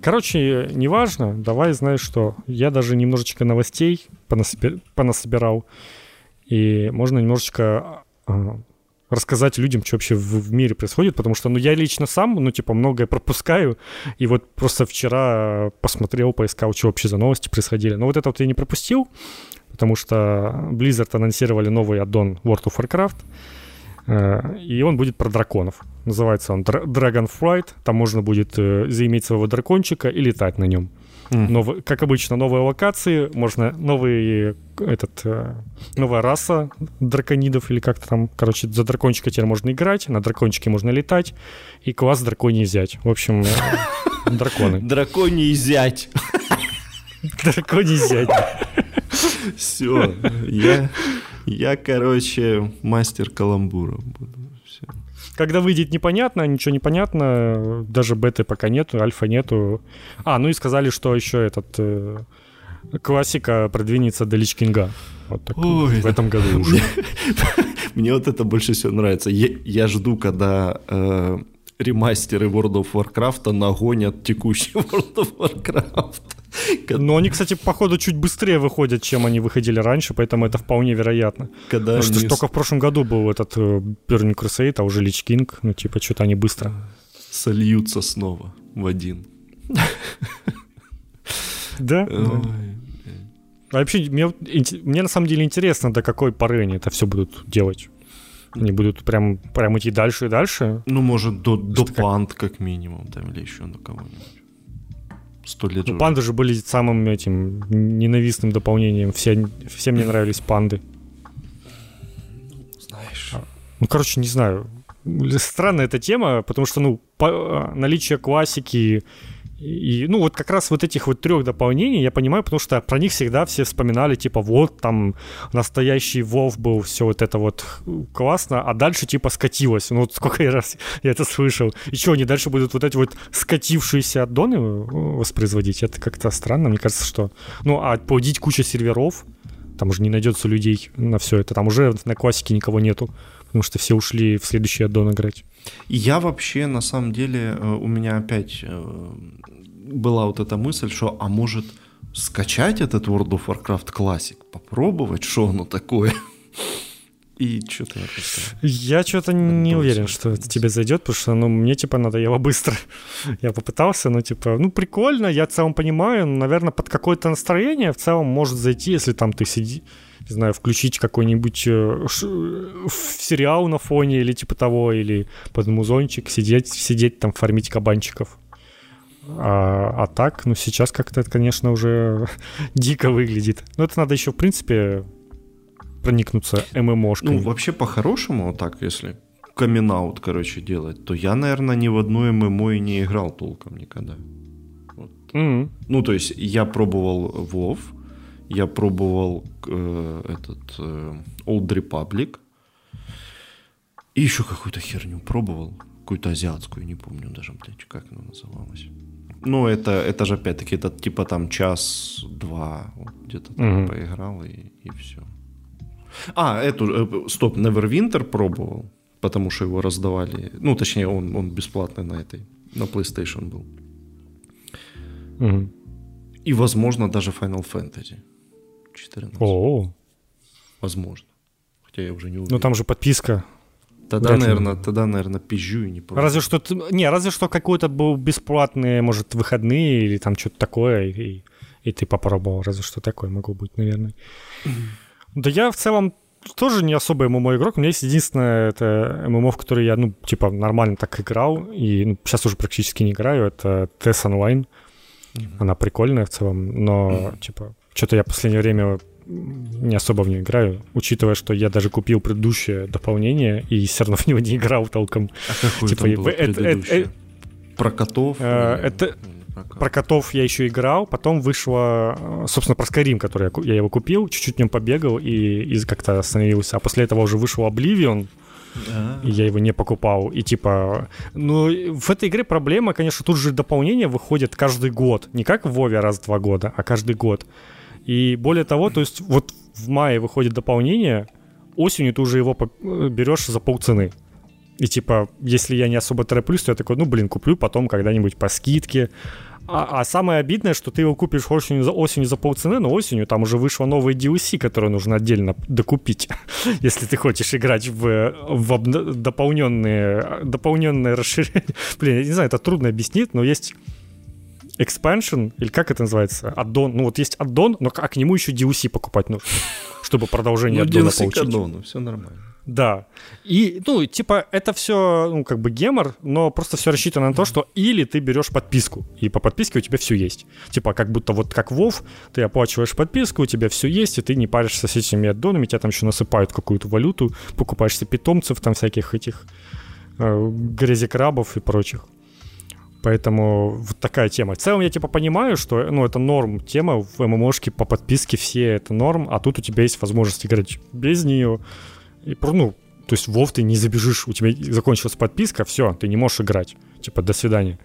Короче, неважно, давай, знаешь что, я даже немножечко новостей понасобирал, и можно немножечко а, рассказать людям, что вообще в, в мире происходит, потому что, ну, я лично сам, ну, типа, многое пропускаю, и вот просто вчера посмотрел, поискал, что вообще за новости происходили. Но вот это вот я не пропустил, потому что Blizzard анонсировали новый аддон World of Warcraft, э, и он будет про драконов. Называется он Dragonflight, там можно будет э, заиметь своего дракончика и летать на нем. Mm. Нов, как обычно, новые локации, можно новый этот э, новая раса драконидов или как-то там, короче, за дракончика теперь можно играть, на дракончике можно летать и класс драконий взять. В общем, э, драконы. Драконий зять. Драконий зять. Все, я, я, короче, мастер каламбура буду. Когда выйдет непонятно, ничего не понятно, даже беты пока нету, альфа нету. А, ну и сказали, что еще этот э, классика продвинется до Личкинга. Вот так Ой, в этом году уже. Мне вот это больше всего нравится. Я, я жду, когда э, ремастеры World of Warcraft нагонят текущий World of Warcraft. Но они, кстати, походу чуть быстрее выходят, чем они выходили раньше, поэтому это вполне вероятно. Когда Потому что только в прошлом году был этот э, Burning Crusade, а уже Lich King, ну типа что-то они быстро. Сольются снова в один. Да? А вообще, мне, мне на самом деле интересно, до какой поры они это все будут делать. Они будут прям, прям идти дальше и дальше. Ну, может, до, до панд, как... как минимум, там, или еще до кого-нибудь. Сто лет ну, панды же были самым этим ненавистным дополнением. Все, всем не нравились панды. Знаешь. А, ну, короче, не знаю. Странная эта тема, потому что, ну, по, а, наличие классики и, ну, вот как раз вот этих вот трех дополнений я понимаю, потому что про них всегда все вспоминали, типа, вот там настоящий Вов был, все вот это вот классно, а дальше типа скатилось. Ну, вот сколько я раз я это слышал. И что, они дальше будут вот эти вот скатившиеся аддоны воспроизводить? Это как-то странно, мне кажется, что... Ну, а плодить кучу серверов, там уже не найдется людей на все это, там уже на классике никого нету, потому что все ушли в следующий аддон играть. Я вообще, на самом деле, э, у меня опять э, была вот эта мысль, что, а может, скачать этот World of Warcraft Classic, попробовать, что оно такое? И что-то я что-то не уверен, что это тебе зайдет, потому что ну, мне типа надоело быстро. я попытался, ну типа, ну прикольно, я в целом понимаю, но, наверное, под какое-то настроение в целом может зайти, если там ты сиди, не знаю, включить какой-нибудь э, сериал на фоне или типа того, или под музончик, сидеть, сидеть там, фармить кабанчиков. А, а так, ну сейчас как-то это, конечно, уже дико выглядит. Но это надо еще, в принципе, проникнуться ММОшками. Ну, вообще, по-хорошему, вот так, если камин короче, делать, то я, наверное, ни в одну ММО и не играл толком никогда. Вот. Mm-hmm. Ну, то есть я пробовал WoW, я пробовал э, этот э, Old Republic. И еще какую-то херню пробовал. Какую-то азиатскую, не помню даже, блядь, как она называлась. Ну, это, это же опять-таки, это типа там час-два вот, где-то там mm-hmm. поиграл и, и все. А, эту, э, стоп, Neverwinter пробовал, потому что его раздавали. Ну, точнее, он, он бесплатный на этой, на PlayStation был. Mm-hmm. И, возможно, даже Final Fantasy. 14. О, Возможно. Хотя я уже не уверен. Ну там же подписка. Тогда, наверное, тогда, наверное, пизжу и не помню. Разве что, не, разве что какой-то был бесплатный, может, выходные или там что-то такое, и, и ты попробовал. Разве что такое могло быть, наверное. Да я в целом тоже не особо ММО игрок. У меня есть единственное это ММО, в который я, ну, типа, нормально так играл, и ну, сейчас уже практически не играю, это TES Online. Mm-hmm. Она прикольная в целом, но, mm-hmm. типа, что-то я в последнее время не особо в нее играю, учитывая, что я даже купил предыдущее дополнение и все равно в него не играл толком. А какое типа, там было это, это, это, Про котов? Э, это, про котов я еще играл, потом вышло, э, собственно, про Skyrim, который я, я его купил, чуть-чуть в нем побегал и, и как-то остановился. А после этого уже вышел Oblivion, и я его не покупал. И типа, ну, в этой игре проблема, конечно, тут же дополнение выходит каждый год. Не как в Вове раз в два года, а каждый год. И более того, то есть вот в мае выходит дополнение, осенью ты уже его э, берешь за полцены. И типа, если я не особо тороплюсь, то я такой, ну, блин, куплю потом когда-нибудь по скидке. А, а самое обидное, что ты его купишь осенью за, осенью за полцены, но осенью там уже вышло новое DLC, которое нужно отдельно докупить, если ты хочешь играть в, в дополненные, дополненные расширения. Блин, я не знаю, это трудно объяснить, но есть expansion, или как это называется, аддон. Ну вот есть аддон, но а к нему еще DLC покупать нужно, чтобы продолжение ну, аддона DLC получить. к аддону, все нормально. Да. И, ну, типа, это все, ну, как бы гемор, но просто все рассчитано на то, что или ты берешь подписку, и по подписке у тебя все есть. Типа, как будто вот как Вов, ты оплачиваешь подписку, у тебя все есть, и ты не паришься с этими аддонами, тебя там еще насыпают какую-то валюту, покупаешь себе питомцев, там всяких этих э, грязекрабов и прочих. Поэтому вот такая тема. В целом я типа понимаю, что ну, это норм тема, в ММОшке по подписке все это норм, а тут у тебя есть возможность играть без нее. И, ну, то есть Вов ты не забежишь, у тебя закончилась подписка, все, ты не можешь играть. Типа, до свидания.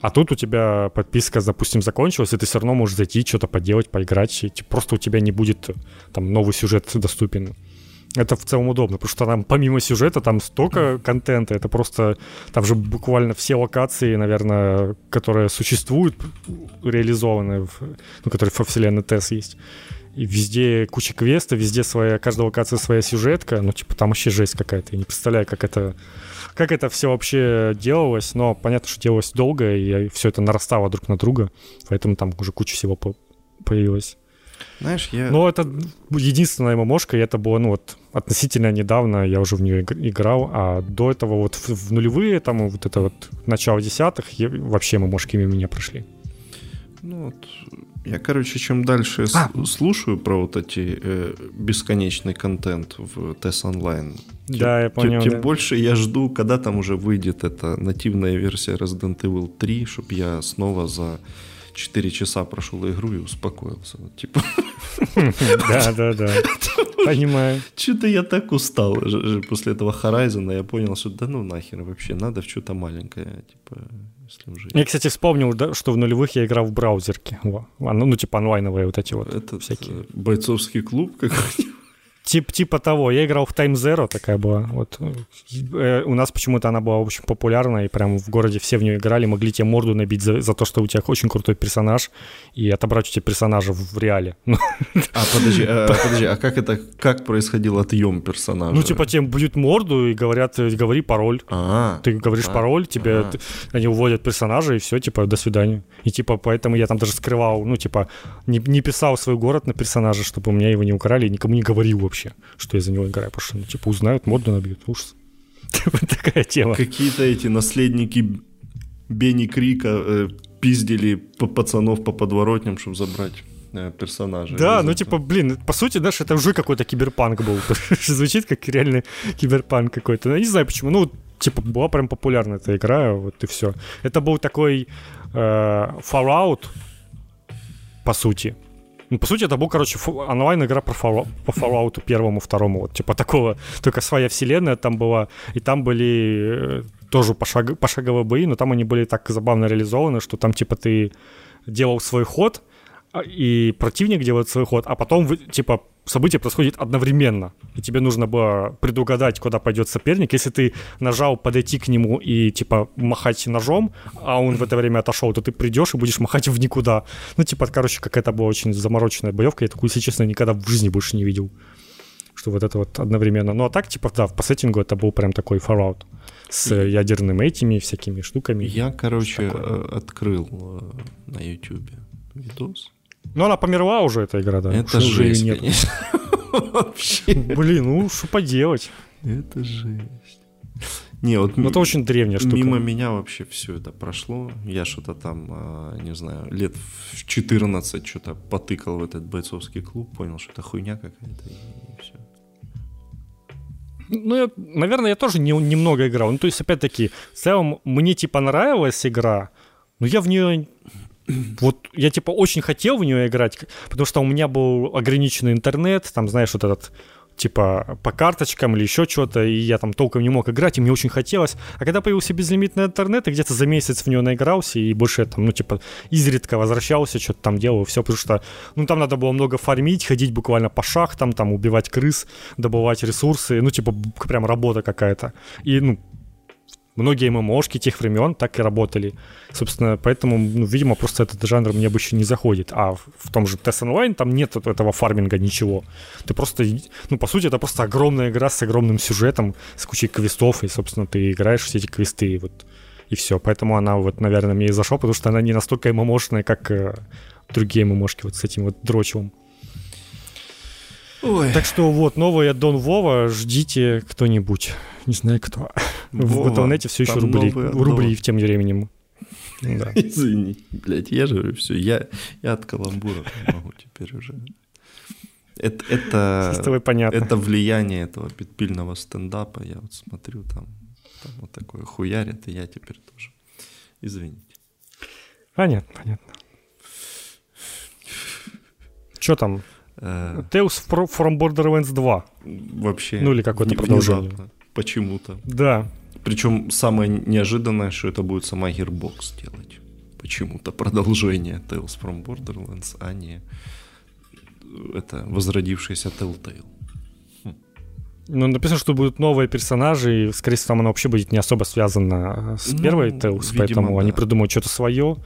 А тут у тебя подписка, допустим, закончилась, и ты все равно можешь зайти, что-то поделать, поиграть. И, типа, просто у тебя не будет там новый сюжет доступен это в целом удобно, потому что там помимо сюжета там столько контента, это просто там же буквально все локации, наверное, которые существуют, реализованы, в, ну, которые во вселенной ТЭС есть. И везде куча квестов, везде своя, каждая локация своя сюжетка, ну, типа, там вообще жесть какая-то. Я не представляю, как это, как это все вообще делалось, но понятно, что делалось долго, и все это нарастало друг на друга, поэтому там уже куча всего по появилось. Знаешь, я... Ну, это единственная ММОшка, и это было, ну, вот, относительно недавно я уже в нее играл, а до этого вот в, в нулевые, там, вот это вот начало десятых, вообще ММОшки мимо меня прошли. Ну, вот, я, короче, чем дальше а. слушаю про вот эти э, бесконечный контент в TES Online, тем, да, я понял, тем, да. больше я жду, когда там уже выйдет эта нативная версия Resident Evil 3, чтобы я снова за 4 часа прошел игру и успокоился. Типа... Да, да, да. Понимаю. Что-то я так устал после этого Horizon, я понял, что да ну нахер вообще, надо в что-то маленькое, типа, если уже... Я, кстати, вспомнил, да, что в нулевых я играл в браузерке. Ну, ну, типа онлайновые вот эти вот Это всякие. бойцовский клуб какой-нибудь. Тип, типа того. Я играл в Time Zero, такая была. Вот. Э, у нас почему-то она была очень популярна, и прям в городе все в нее играли, могли тебе морду набить за, за то, что у тебя очень крутой персонаж, и отобрать у тебя персонажа в, в реале. А подожди, а, подожди, а как это, как происходил отъем персонажа? Ну, типа, тебе бьют морду и говорят, говори пароль. А, ты говоришь а, пароль, тебе а. они уводят персонажа, и все, типа, до свидания. И типа, поэтому я там даже скрывал, ну, типа, не, не писал свой город на персонажа, чтобы у меня его не украли, и никому не говорил вообще вообще, что я за него играю, потому что, ну, типа, узнают, морду набьют, ужас. Типа такая тема. Какие-то эти наследники Бенни Крика э, пиздили пацанов по подворотням, чтобы забрать э, персонажа. Да, ну типа, блин, по сути, знаешь, это уже какой-то киберпанк был. Звучит как реальный киберпанк какой-то. Ну, я не знаю почему. Ну, типа, была прям популярна эта игра, вот и все. Это был такой э, Fallout, по сути. Ну, по сути, это был, короче, онлайн-игра по, Fallout, первому, второму, вот, типа такого, только своя вселенная там была, и там были э, тоже пошаг, пошаговые бои, но там они были так забавно реализованы, что там, типа, ты делал свой ход, а, и противник делает свой ход, а потом, типа, событие происходит одновременно, и тебе нужно было предугадать, куда пойдет соперник. Если ты нажал подойти к нему и, типа, махать ножом, а он в это время отошел, то ты придешь и будешь махать в никуда. Ну, типа, короче, какая-то была очень замороченная боевка. Я такую, если честно, никогда в жизни больше не видел. Что вот это вот одновременно. Ну, а так, типа, да, по сеттингу это был прям такой Fallout с ядерными этими всякими штуками. Я, короче, э, открыл э, на YouTube видос ну, она померла уже, эта игра, да. Это жесть, нет. конечно. Вообще. Блин, ну что поделать? Это жесть. Не, вот ну, это очень древняя штука. Мимо меня вообще все это прошло. Я что-то там, а, не знаю, лет в 14 что-то потыкал в этот бойцовский клуб, понял, что это хуйня какая-то, и все. Ну, я, наверное, я тоже не, немного играл. Ну, то есть, опять-таки, в целом, мне, типа, нравилась игра, но я в нее... Вот я, типа, очень хотел в нее играть, потому что у меня был ограниченный интернет, там, знаешь, вот этот типа по карточкам или еще что-то, и я там толком не мог играть, и мне очень хотелось. А когда появился безлимитный интернет, я где-то за месяц в него наигрался, и больше там, ну, типа, изредка возвращался, что-то там делал, все, потому что, ну, там надо было много фармить, ходить буквально по шахтам, там, убивать крыс, добывать ресурсы, ну, типа, прям работа какая-то. И, ну, многие ММОшки тех времен так и работали. Собственно, поэтому, ну, видимо, просто этот жанр мне больше не заходит. А в том же TES Online там нет этого фарминга ничего. Ты просто, ну, по сути, это просто огромная игра с огромным сюжетом, с кучей квестов, и, собственно, ты играешь все эти квесты, и вот, и все. Поэтому она вот, наверное, мне и зашла, потому что она не настолько ММОшная, как э, другие ММОшки вот с этим вот дрочевым. Ой. Так что вот, новый аддон Вова, ждите кто-нибудь. Не знаю кто. Вова, в интернете все еще рубли, рубли в тем временем. Да. Извини, блядь, я же говорю, все, я, я от каламбура могу теперь уже. Это, это, понятно. это влияние этого подпильного стендапа. Я вот смотрю, там, там вот такое хуярит, и я теперь тоже. Извините. Понятно, понятно. Что там? Tales from Borderlands 2. Вообще. Ну или какое-то продолжение. Почему-то. Да. Причем самое неожиданное, что это будет сама Gearbox делать. Почему-то продолжение Tales from Borderlands, а не это возродившаяся Telltale. Хм. Ну, написано, что будут новые персонажи, и, скорее всего, оно вообще будет не особо связано с ну, первой Tales, видимо, поэтому да. они придумают что-то свое,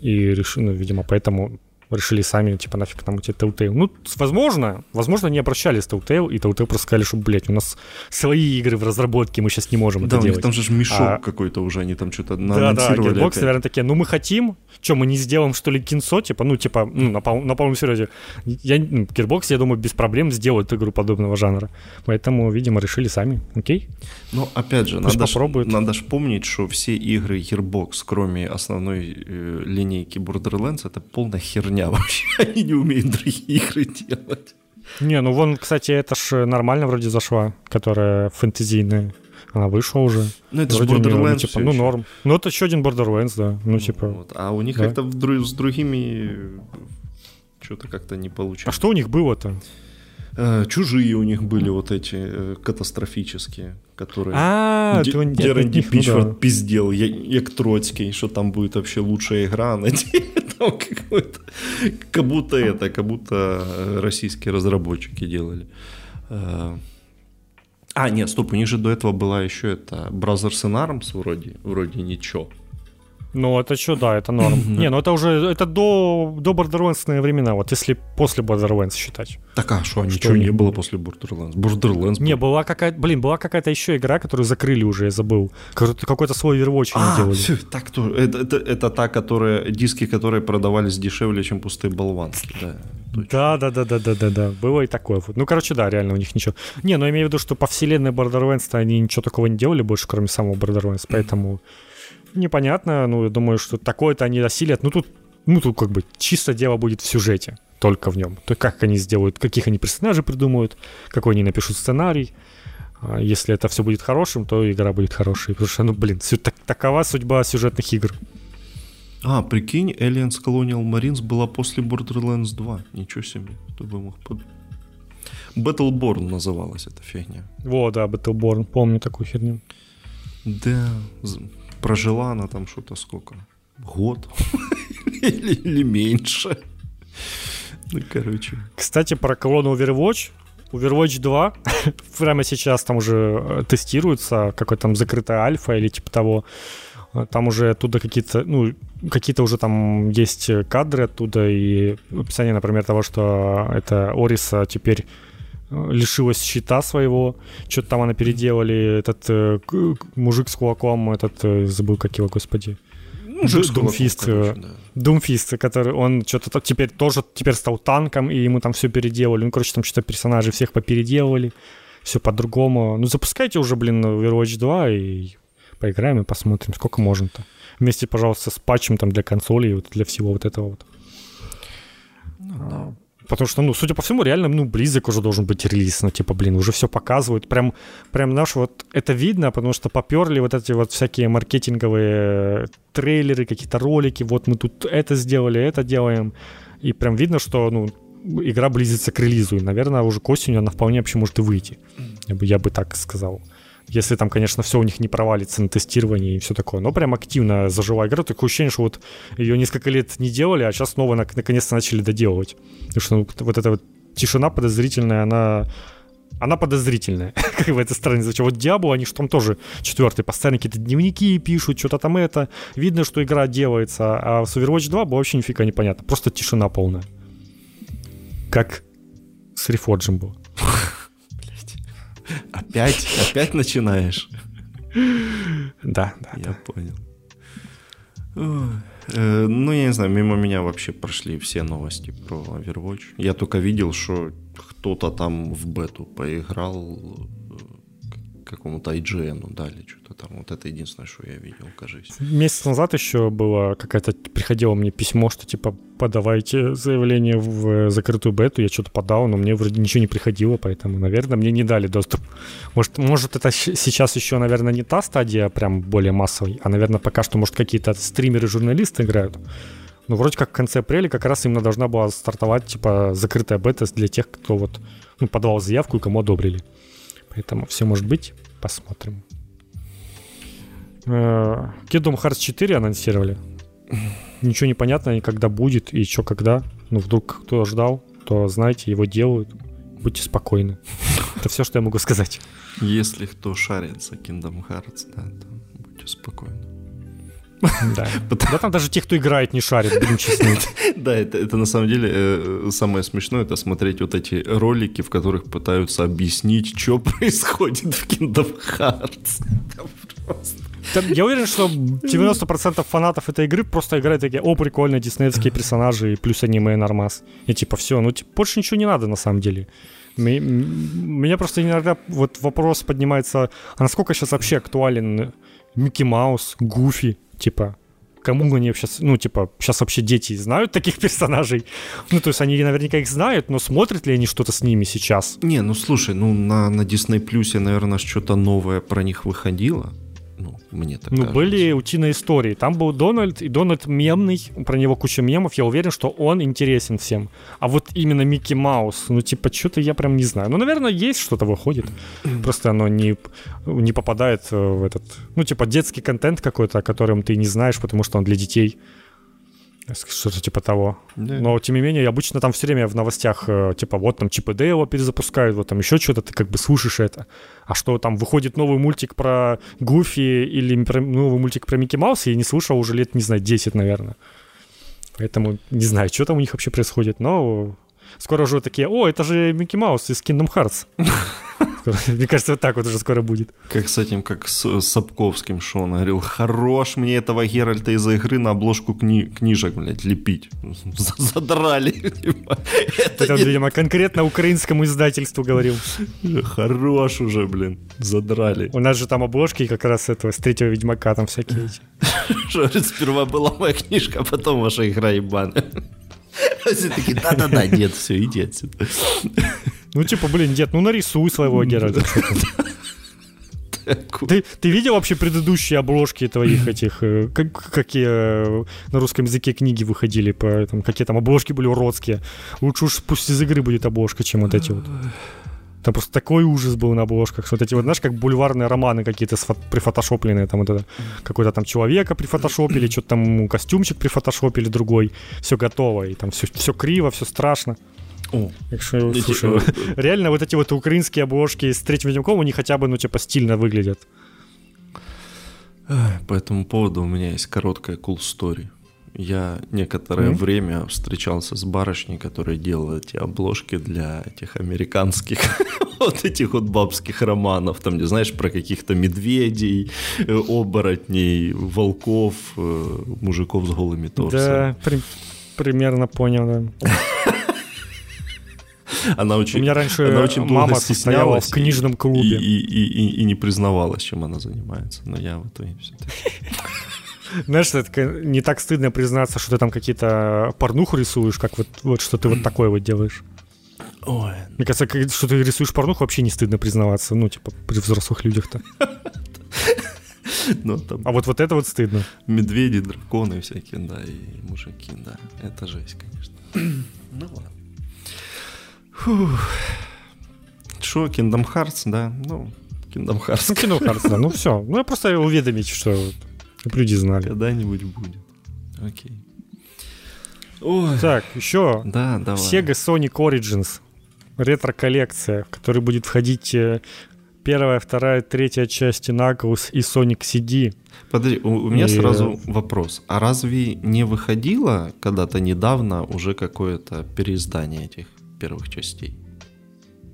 и решили, ну, видимо, поэтому решили сами, типа, нафиг нам эти Telltale. Ну, возможно, возможно, не обращались Telltale, и Telltale просто сказали, что, блядь, у нас свои игры в разработке, мы сейчас не можем да, это делать. Да, там же мешок а... какой-то уже, они там что-то да, Да, да, Gearbox, наверное, такие, ну мы хотим, что, мы не сделаем, что ли, кинцо, типа, ну, типа, ну, на, пол, на полном серьезе. Я, ну, Gearbox, я думаю, без проблем сделают игру подобного жанра. Поэтому, видимо, решили сами. Окей? Ну, опять же, Пусть надо, попробуют. Ж, надо ж помнить, что все игры Gearbox, кроме основной э, линейки Borderlands, это полная херня вообще. Они не умеют другие игры делать. Не, ну вон, кстати, это ж нормально вроде зашла, которая фэнтезийная. Она вышла уже. Ну, это Вроде же Borderlands. Ну, типа, ну, норм. Ну, это еще один Borderlands, да. Ну, типа. Вот. А у них да. как-то с другими что-то как-то не получилось. А что у них было-то? Э, чужие у них были вот эти э, катастрофические, которые... А, Пичфорд ну, да. пиздел, як Троцкий, что там будет вообще лучшая игра, на там какой-то... Как будто это, как будто э, российские разработчики делали. А, нет, стоп, у них же до этого была еще это Brothers and Arms вроде, вроде ничего. Ну, это что, да, это норм. Не, ну это уже, это до, до Borderlands времена, вот если после Borderlands считать. Так, а что, ничего не было после Borderlands? Borderlands Не, была какая-то, блин, была какая-то еще игра, которую закрыли уже, я забыл. Какой-то свой Overwatch а, делали. Все, так, то, это, это, это та, которая, диски, которые продавались дешевле, чем пустые болванки, да. Да, да, да, да, да, да, да. Было и такое. Ну, короче, да, реально у них ничего. Не, ну я имею в виду, что по вселенной Borderlands они ничего такого не делали больше, кроме самого Borderlands, поэтому непонятно. Ну, я думаю, что такое-то они осилят. Ну, тут, ну, тут как бы чисто дело будет в сюжете, только в нем. То есть как они сделают, каких они персонажей придумают, какой они напишут сценарий. А если это все будет хорошим, то игра будет хорошей. Потому что, ну, блин, так, такова судьба сюжетных игр. А, прикинь, Aliens Colonial Marines была после Borderlands 2. Ничего себе. Кто бы мог под... Battleborn называлась эта фигня. Во, да, Battleborn. Помню такую херню. Да, прожила она там что-то сколько? Год? или, или меньше? Ну, короче. Кстати, про колонну Overwatch. Overwatch 2 прямо сейчас там уже э, тестируется, какой там закрытая альфа или типа того. Там уже оттуда какие-то, ну, какие-то уже там есть кадры оттуда и описание, например, того, что это Ориса теперь лишилась щита своего, что-то там она переделали, этот э, мужик с кулаком, этот, э, забыл, как его, господи. Думфист, Думфист, который он что-то теперь тоже теперь стал танком, и ему там все переделали. Ну, короче, там что-то персонажей всех попеределывали, все по-другому. Ну, запускайте уже, блин, Overwatch 2 и поиграем и посмотрим, сколько можно-то. Вместе, пожалуйста, с патчем там для консолей, вот для всего вот этого вот. Ну, да. Потому что, ну, судя по всему, реально, ну, близок уже должен быть релиз. Ну, типа, блин, уже все показывают. Прям, прям наш вот это видно, потому что поперли вот эти вот всякие маркетинговые трейлеры, какие-то ролики. Вот мы тут это сделали, это делаем. И прям видно, что, ну, игра близится к релизу. И, наверное, уже к осени она вполне вообще может и выйти. Я бы, я бы так сказал. Если там, конечно, все у них не провалится на тестировании и все такое. Но прям активно заживая игра. Такое ощущение, что вот ее несколько лет не делали, а сейчас снова наконец-то начали доделывать. Потому что ну, вот эта вот тишина подозрительная, она она подозрительная, как в этой стране звучит. Вот Диабло, они же там тоже четвертый, постоянно какие-то дневники пишут, что-то там это. Видно, что игра делается, а с Overwatch 2 было вообще нифига непонятно. Просто тишина полная. Как с Reforged было. Опять? Опять начинаешь? Да, да. Я понял. Э, ну, я не знаю, мимо меня вообще прошли все новости про Overwatch. Я только видел, что кто-то там в бету поиграл, какому-то IGN дали что-то там. Вот это единственное, что я видел, кажется. Месяц назад еще было какая-то, приходило мне письмо, что типа подавайте заявление в закрытую бету. Я что-то подал, но мне вроде ничего не приходило, поэтому, наверное, мне не дали доступ. Может, может это сейчас еще, наверное, не та стадия прям более массовой, а, наверное, пока что, может, какие-то стримеры, журналисты играют. Ну, вроде как в конце апреля как раз именно должна была стартовать, типа, закрытая бета для тех, кто вот ну, подавал заявку и кому одобрили. Поэтому все может быть. Посмотрим. Э, Kingdom Hearts 4 анонсировали. Ничего не понятно, и когда будет, и что когда. Ну, вдруг кто ждал, то знаете, его делают. Будьте спокойны. Это все, что я могу сказать. Если кто шарит за Kingdom Hearts, да, то будьте спокойны. Да. да там даже те, кто играет, не шарит, будем честны. Да, это, это на самом деле э, самое смешное, это смотреть вот эти ролики, в которых пытаются объяснить, что происходит в Kingdom Hearts. Я уверен, что 90% фанатов этой игры просто играют такие, о, прикольно, диснеевские персонажи, плюс аниме нормас. И типа все, ну типа, больше ничего не надо на самом деле. Меня просто иногда вот вопрос поднимается, а насколько сейчас вообще актуален Микки Маус, Гуфи, типа, кому они вообще, ну, типа, сейчас вообще дети знают таких персонажей? Ну, то есть они наверняка их знают, но смотрят ли они что-то с ними сейчас? Не, ну, слушай, ну, на, на Disney Plus, наверное, что-то новое про них выходило мне так Ну, кажется. были утиные истории. Там был Дональд, и Дональд мемный, про него куча мемов, я уверен, что он интересен всем. А вот именно Микки Маус, ну, типа, что-то я прям не знаю. Ну, наверное, есть что-то выходит. Просто оно не, не попадает в этот... Ну, типа, детский контент какой-то, о котором ты не знаешь, потому что он для детей. Что-то типа того. Да. Но, тем не менее, обычно там все время в новостях, э, типа, вот там и Дейла перезапускают, вот там еще что-то, ты как бы слушаешь это. А что там, выходит новый мультик про Гуфи или про, новый мультик про Микки Мауса, я не слушал уже лет, не знаю, 10, наверное. Поэтому не знаю, что там у них вообще происходит, но скоро уже такие, о, это же Микки Маус из Kingdom Hearts. Мне кажется, вот так вот уже скоро будет. Как с этим, как с Сапковским, что он говорил, хорош мне этого Геральта из-за игры на обложку кни- книжек, блядь, лепить. Задрали. Это, видимо, конкретно украинскому издательству говорил. Хорош уже, блин, задрали. У нас же там обложки как раз этого, с третьего Ведьмака там всякие эти. Сперва была моя книжка, а потом ваша игра ебаная. Все такие, да-да-да, дед, все, иди отсюда. Ну, типа, блин, дед, ну нарисуй своего Геральта. Ты, ты видел вообще предыдущие обложки твоих этих, э, как, какие э, на русском языке книги выходили, по, там, какие там обложки были уродские. Лучше уж пусть из игры будет обложка, чем вот эти вот. Там просто такой ужас был на обложках. Вот эти вот, знаешь, как бульварные романы какие-то прифотошопленные. Там вот это, какой-то там человека прифотошопили, что-то там костюмчик прифотошопили другой. Все готово. И там все, все криво, все страшно. О, Якщо, слушай, реально вот эти вот украинские обложки с третьим Ведьмаком, они хотя бы, ну, типа, стильно выглядят. По этому поводу у меня есть короткая cool story. Я некоторое mm-hmm. время встречался с барышней, которая делала эти обложки для этих американских вот этих вот бабских романов, там, где, знаешь, про каких-то медведей, э, оборотней, волков, э, мужиков с голыми торсами. Да, при- примерно понял, да. Она очень, У меня раньше она очень мама состояла в книжном клубе. И, и, и, и не признавалась, чем она занимается. Но я в итоге все-таки... Знаешь, это не так стыдно признаться, что ты там какие-то порнуху рисуешь, как вот, вот что ты вот такое вот делаешь. Ой. Мне кажется, что ты рисуешь порнуху, вообще не стыдно признаваться. Ну, типа, при взрослых людях-то. Ну, там... А вот вот это вот стыдно. Медведи, драконы всякие, да, и мужики, да. Это жесть, конечно. ну ладно. Фух. Шо, Kingdom Hearts, да? Ну, Kingdom Hearts. Ну, Kingdom Hearts, да. Ну, все. Ну, я просто уведомить, что люди знали. Когда-нибудь будет. Окей. Ой. Так, еще. Да, давай. Sega Sonic Origins. Ретро-коллекция, в которой будет входить э, первая, вторая, третья части Knuckles и Sonic CD. Подожди, у, у меня и... сразу вопрос. А разве не выходило когда-то недавно уже какое-то переиздание этих первых частей?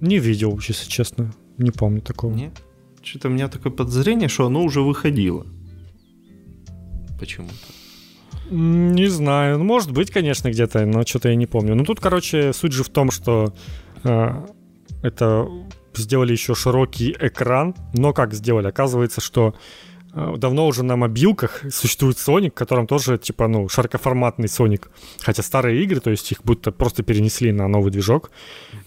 Не видел, если честно. Не помню такого. Нет? Что-то у меня такое подозрение, что оно уже выходило. Почему-то. Не знаю. Ну, может быть, конечно, где-то, но что-то я не помню. Ну, тут, короче, суть же в том, что э, это сделали еще широкий экран. Но как сделали? Оказывается, что давно уже на мобилках существует Sonic, в котором тоже, типа, ну, широкоформатный Sonic. Хотя старые игры, то есть их будто просто перенесли на новый движок,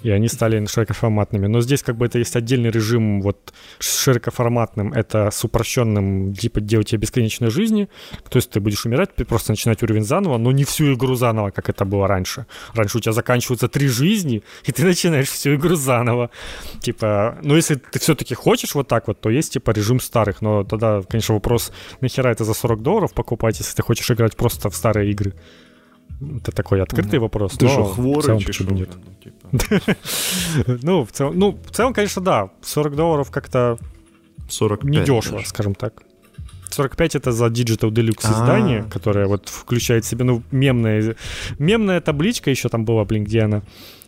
и они стали широкоформатными. Но здесь как бы это есть отдельный режим вот широкоформатным, это с упрощенным, типа, делать тебе бесконечной жизни. То есть ты будешь умирать, просто начинать уровень заново, но не всю игру заново, как это было раньше. Раньше у тебя заканчиваются три жизни, и ты начинаешь всю игру заново. Типа, ну если ты все-таки хочешь вот так вот, то есть, типа, режим старых, но тогда, конечно, вопрос, нахера это за 40 долларов покупать, если ты хочешь играть просто в старые игры? Это такой открытый вопрос. Ты что, хворый, почему нет? Ну, типа. ну, в целом, ну, в целом, конечно, да. 40 долларов как-то 45 недешево, скажем так. 45 это за Digital Deluxe А-а-а. издание, которое вот включает в себя, ну, мемная, мемная табличка еще там была, блин, где она.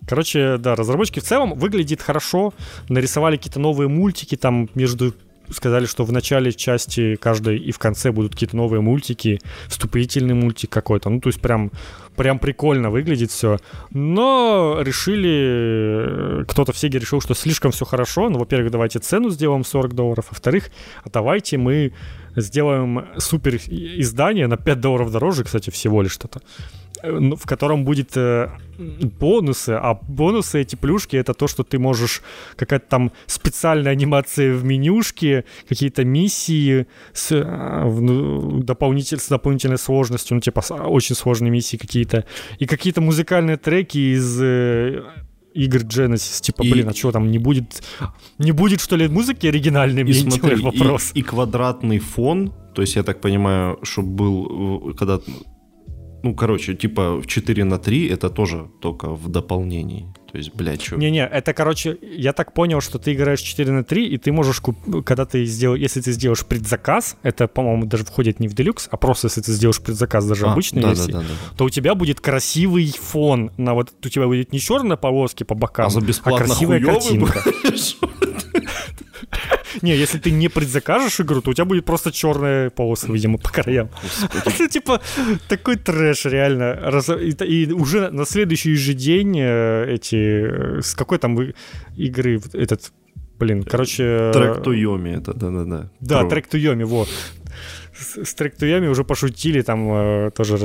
Короче, да, разработчики в целом выглядит хорошо, нарисовали какие-то новые мультики там между сказали, что в начале части каждой и в конце будут какие-то новые мультики, вступительный мультик какой-то. Ну, то есть прям, прям прикольно выглядит все. Но решили, кто-то в Сеге решил, что слишком все хорошо. Ну, во-первых, давайте цену сделаем 40 долларов. Во-вторых, а давайте мы сделаем супер издание на 5 долларов дороже, кстати, всего лишь что-то. Э, ну, в котором будет э, бонусы, а бонусы эти плюшки это то, что ты можешь какая-то там специальная анимация в менюшке, какие-то миссии с, э, ну, дополнитель, с дополнительной сложностью, ну типа очень сложные миссии какие-то, и какие-то музыкальные треки из игр Genesis, типа, и... блин, а что там не будет, не будет что ли музыки оригинальной? И смотри, вопрос. И, и квадратный фон, то есть я так понимаю, что был, когда ну, короче, типа в 4 на 3 это тоже только в дополнении. То есть, блядь, что... Не-не, это, короче, я так понял, что ты играешь 4 на 3, и ты можешь, куп... когда ты сделаешь, если ты сделаешь предзаказ, это, по-моему, даже входит не в делюкс, а просто если ты сделаешь предзаказ даже а, обычной да, версии, да, да, да. то у тебя будет красивый фон, на вот у тебя будет не черные полоски по бокам, а, а красивая картинка. Не, если ты не предзакажешь игру, то у тебя будет просто черная полоса, видимо, по краям. Это типа такой трэш, реально. И уже на следующий же день э, эти... Э, с какой там игры этот Блин, короче... Трек Туйоми это, да-да-да. Да, трек Туйоми, вот с тректуями уже пошутили, там э, тоже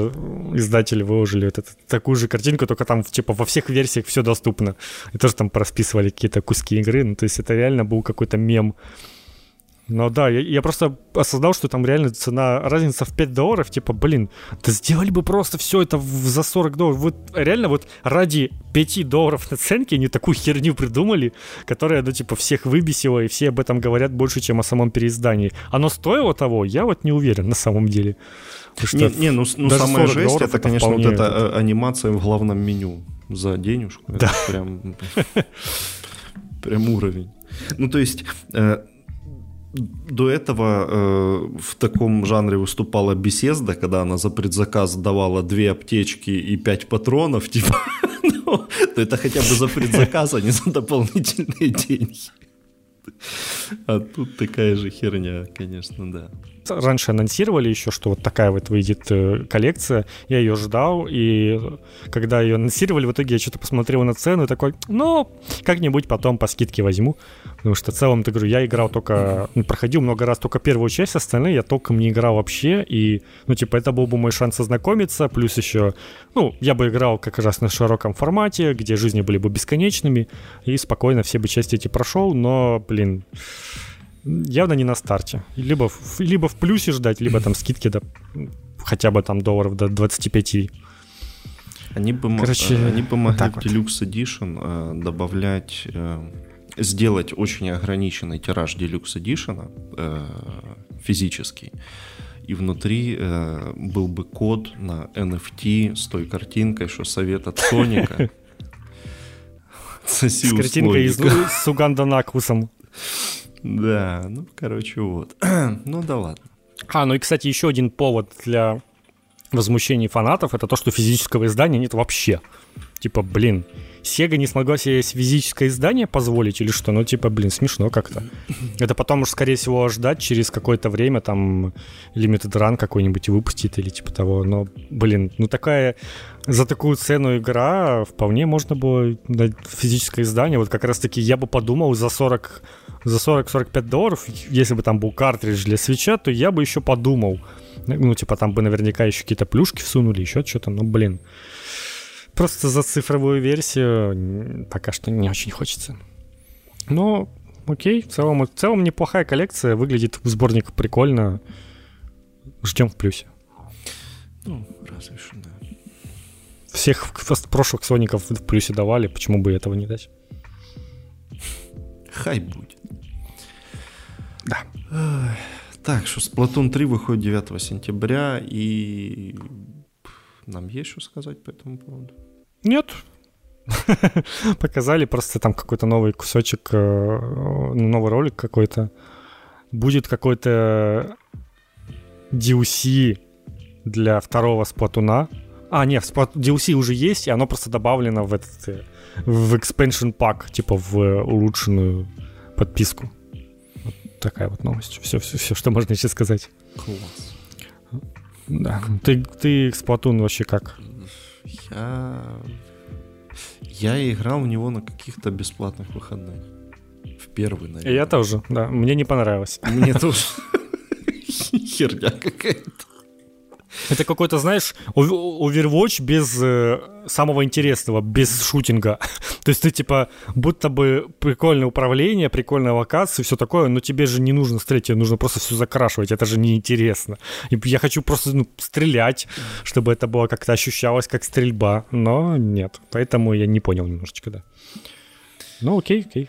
издатели выложили вот эту, такую же картинку, только там типа во всех версиях все доступно. И тоже там просписывали какие-то куски игры. Ну, то есть это реально был какой-то мем ну да, я, я просто осознал, что там реально цена, разница в 5 долларов, типа, блин, да сделали бы просто все это в, за 40 долларов. Вот реально вот ради 5 долларов наценки они такую херню придумали, которая, ну, типа, всех выбесила, и все об этом говорят больше, чем о самом переиздании. Оно стоило того? Я вот не уверен на самом деле. Что не, не, ну, ну самая жесть, это, конечно, вот эта это... анимация в главном меню за денежку. Да. Это прям, прям уровень. Ну, то есть... Э, до этого э, в таком жанре выступала беседа, когда она за предзаказ давала две аптечки и пять патронов, типа, ну, то это хотя бы за предзаказ, а не за дополнительные деньги. А тут такая же херня, конечно, да. Раньше анонсировали еще, что вот такая вот выйдет э, коллекция. Я ее ждал, и когда ее анонсировали, в итоге я что-то посмотрел на цену и такой, ну, как-нибудь потом по скидке возьму. Потому что в целом, ты говорю, я играл только, ну, проходил много раз только первую часть, остальные я толком не играл вообще. И, ну, типа, это был бы мой шанс ознакомиться. Плюс еще, ну, я бы играл как раз на широком формате, где жизни были бы бесконечными, и спокойно все бы части эти прошел, но, блин, явно не на старте. Либо, либо в плюсе ждать, либо там скидки до хотя бы там долларов до 25. Они бы, Короче, они бы могли в вот. Deluxe Edition э, добавлять, э, сделать очень ограниченный тираж Deluxe Edition э, физический. И внутри э, был бы код на NFT с той картинкой, что совет от Соника. С картинкой с Уганда Накусом. Да, ну, короче, вот. ну да ладно. А, ну и, кстати, еще один повод для возмущений фанатов это то, что физического издания нет вообще. Типа, блин, Sega не смогла себе физическое издание позволить или что? Ну, типа, блин, смешно как-то. Это потом уж, скорее всего, ждать через какое-то время, там, Limited Run какой-нибудь выпустит или типа того. Но, блин, ну такая... За такую цену игра вполне можно было дать физическое издание. Вот как раз-таки я бы подумал за 40 за 40-45 долларов, если бы там был картридж для свеча, то я бы еще подумал. Ну, типа, там бы наверняка еще какие-то плюшки всунули, еще что-то, ну, блин. Просто за цифровую версию пока что не очень хочется. Но, окей, в целом, в целом неплохая коллекция, выглядит сборник прикольно. Ждем в плюсе. Ну, разве что. Всех прошлых Соников в плюсе давали, почему бы этого не дать? Хай будет. Да. Так, что Splatoon 3 выходит 9 сентября, и нам есть что сказать по этому поводу? Нет. Показали просто там какой-то новый кусочек, э, новый ролик какой-то. Будет какой-то DLC для второго сплатуна. А, нет, DLC уже есть, и оно просто добавлено в этот э, в expansion пак, типа в улучшенную подписку. Вот такая вот новость. Все, все, все, что можно еще сказать. Класс. Да. Ты, ты Splatoon вообще как? Я... Я играл в него на каких-то бесплатных выходных. В первый, наверное. Я тоже, да. Мне не понравилось. Мне тоже. Херня какая-то. Это какой-то, знаешь, Overwatch без э, самого интересного, без шутинга. То есть ты, типа, будто бы прикольное управление, прикольная локация, все такое, но тебе же не нужно стрелять, тебе нужно просто все закрашивать, это же неинтересно. И я хочу просто ну, стрелять, чтобы это было как-то ощущалось как стрельба, но нет. Поэтому я не понял немножечко, да. Ну, окей, окей.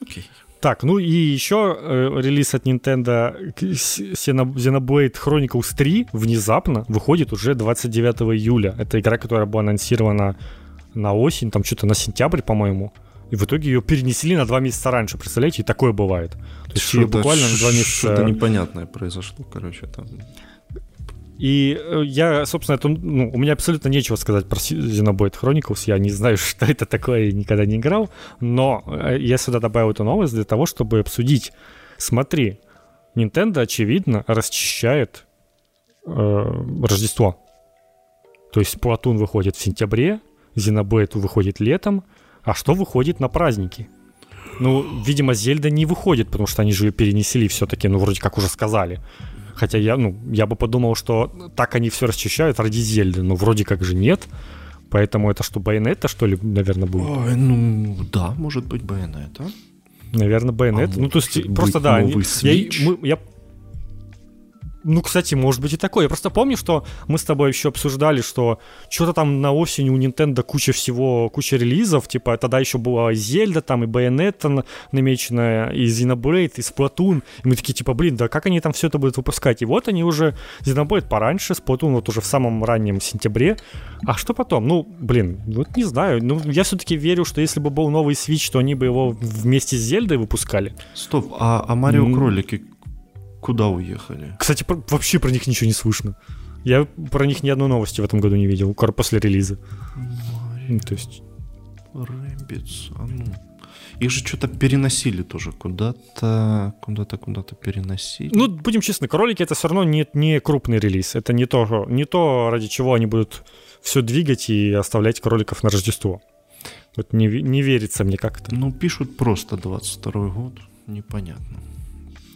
Окей. Так, ну и еще э, релиз от Nintendo Xenoblade Chronicles 3 внезапно выходит уже 29 июля. Это игра, которая была анонсирована на осень, там что-то на сентябрь, по-моему. И в итоге ее перенесли на два месяца раньше. Представляете, и такое бывает. То есть буквально на два месяца... Что-то непонятное произошло, короче, там. И э, я, собственно, это, ну, у меня абсолютно нечего сказать про Xenoblade Chronicles. Я не знаю, что это такое, и никогда не играл. Но э, я сюда добавил эту новость для того, чтобы обсудить. Смотри, Nintendo, очевидно, расчищает э, Рождество. То есть Splatoon выходит в сентябре, Xenoblade выходит летом, а что выходит на праздники? Ну, видимо, Зельда не выходит, потому что они же ее перенесли все-таки, ну, вроде как уже сказали. Хотя я, ну, я бы подумал, что так они все расчищают ради Зельды, но вроде как же нет. Поэтому это что, Байонета, что ли, наверное, будет? Ой, ну, да, может быть, Байонета. Наверное, Байонета. А ну, то есть, просто да. Они, я, мы, я Ну, кстати, может быть и такое. Я просто помню, что мы с тобой еще обсуждали, что что-то там на осень у Nintendo куча всего, куча релизов. Типа, тогда еще была Зельда, там и Bayonetta намеченная, и Xenoblade, и Splatoon. И мы такие, типа, блин, да как они там все это будут выпускать? И вот они уже, Xenoblade пораньше, Splatoon вот уже в самом раннем сентябре. А что потом? Ну, блин, вот не знаю. Ну, я все-таки верю, что если бы был новый Switch, то они бы его вместе с Зельдой выпускали. Стоп, а, а Марио. Кролики куда уехали? Кстати, про, вообще про них ничего не слышно. Я про них ни одной новости в этом году не видел, после релиза. Ну, то есть... Rabbids, а ну... Их же что-то переносили тоже куда-то, куда-то, куда-то переносили. Ну, будем честны, кролики это все равно не, не крупный релиз. Это не то, не то, ради чего они будут все двигать и оставлять кроликов на Рождество. Вот не, не верится мне как-то. Ну, пишут просто 22 год. Непонятно.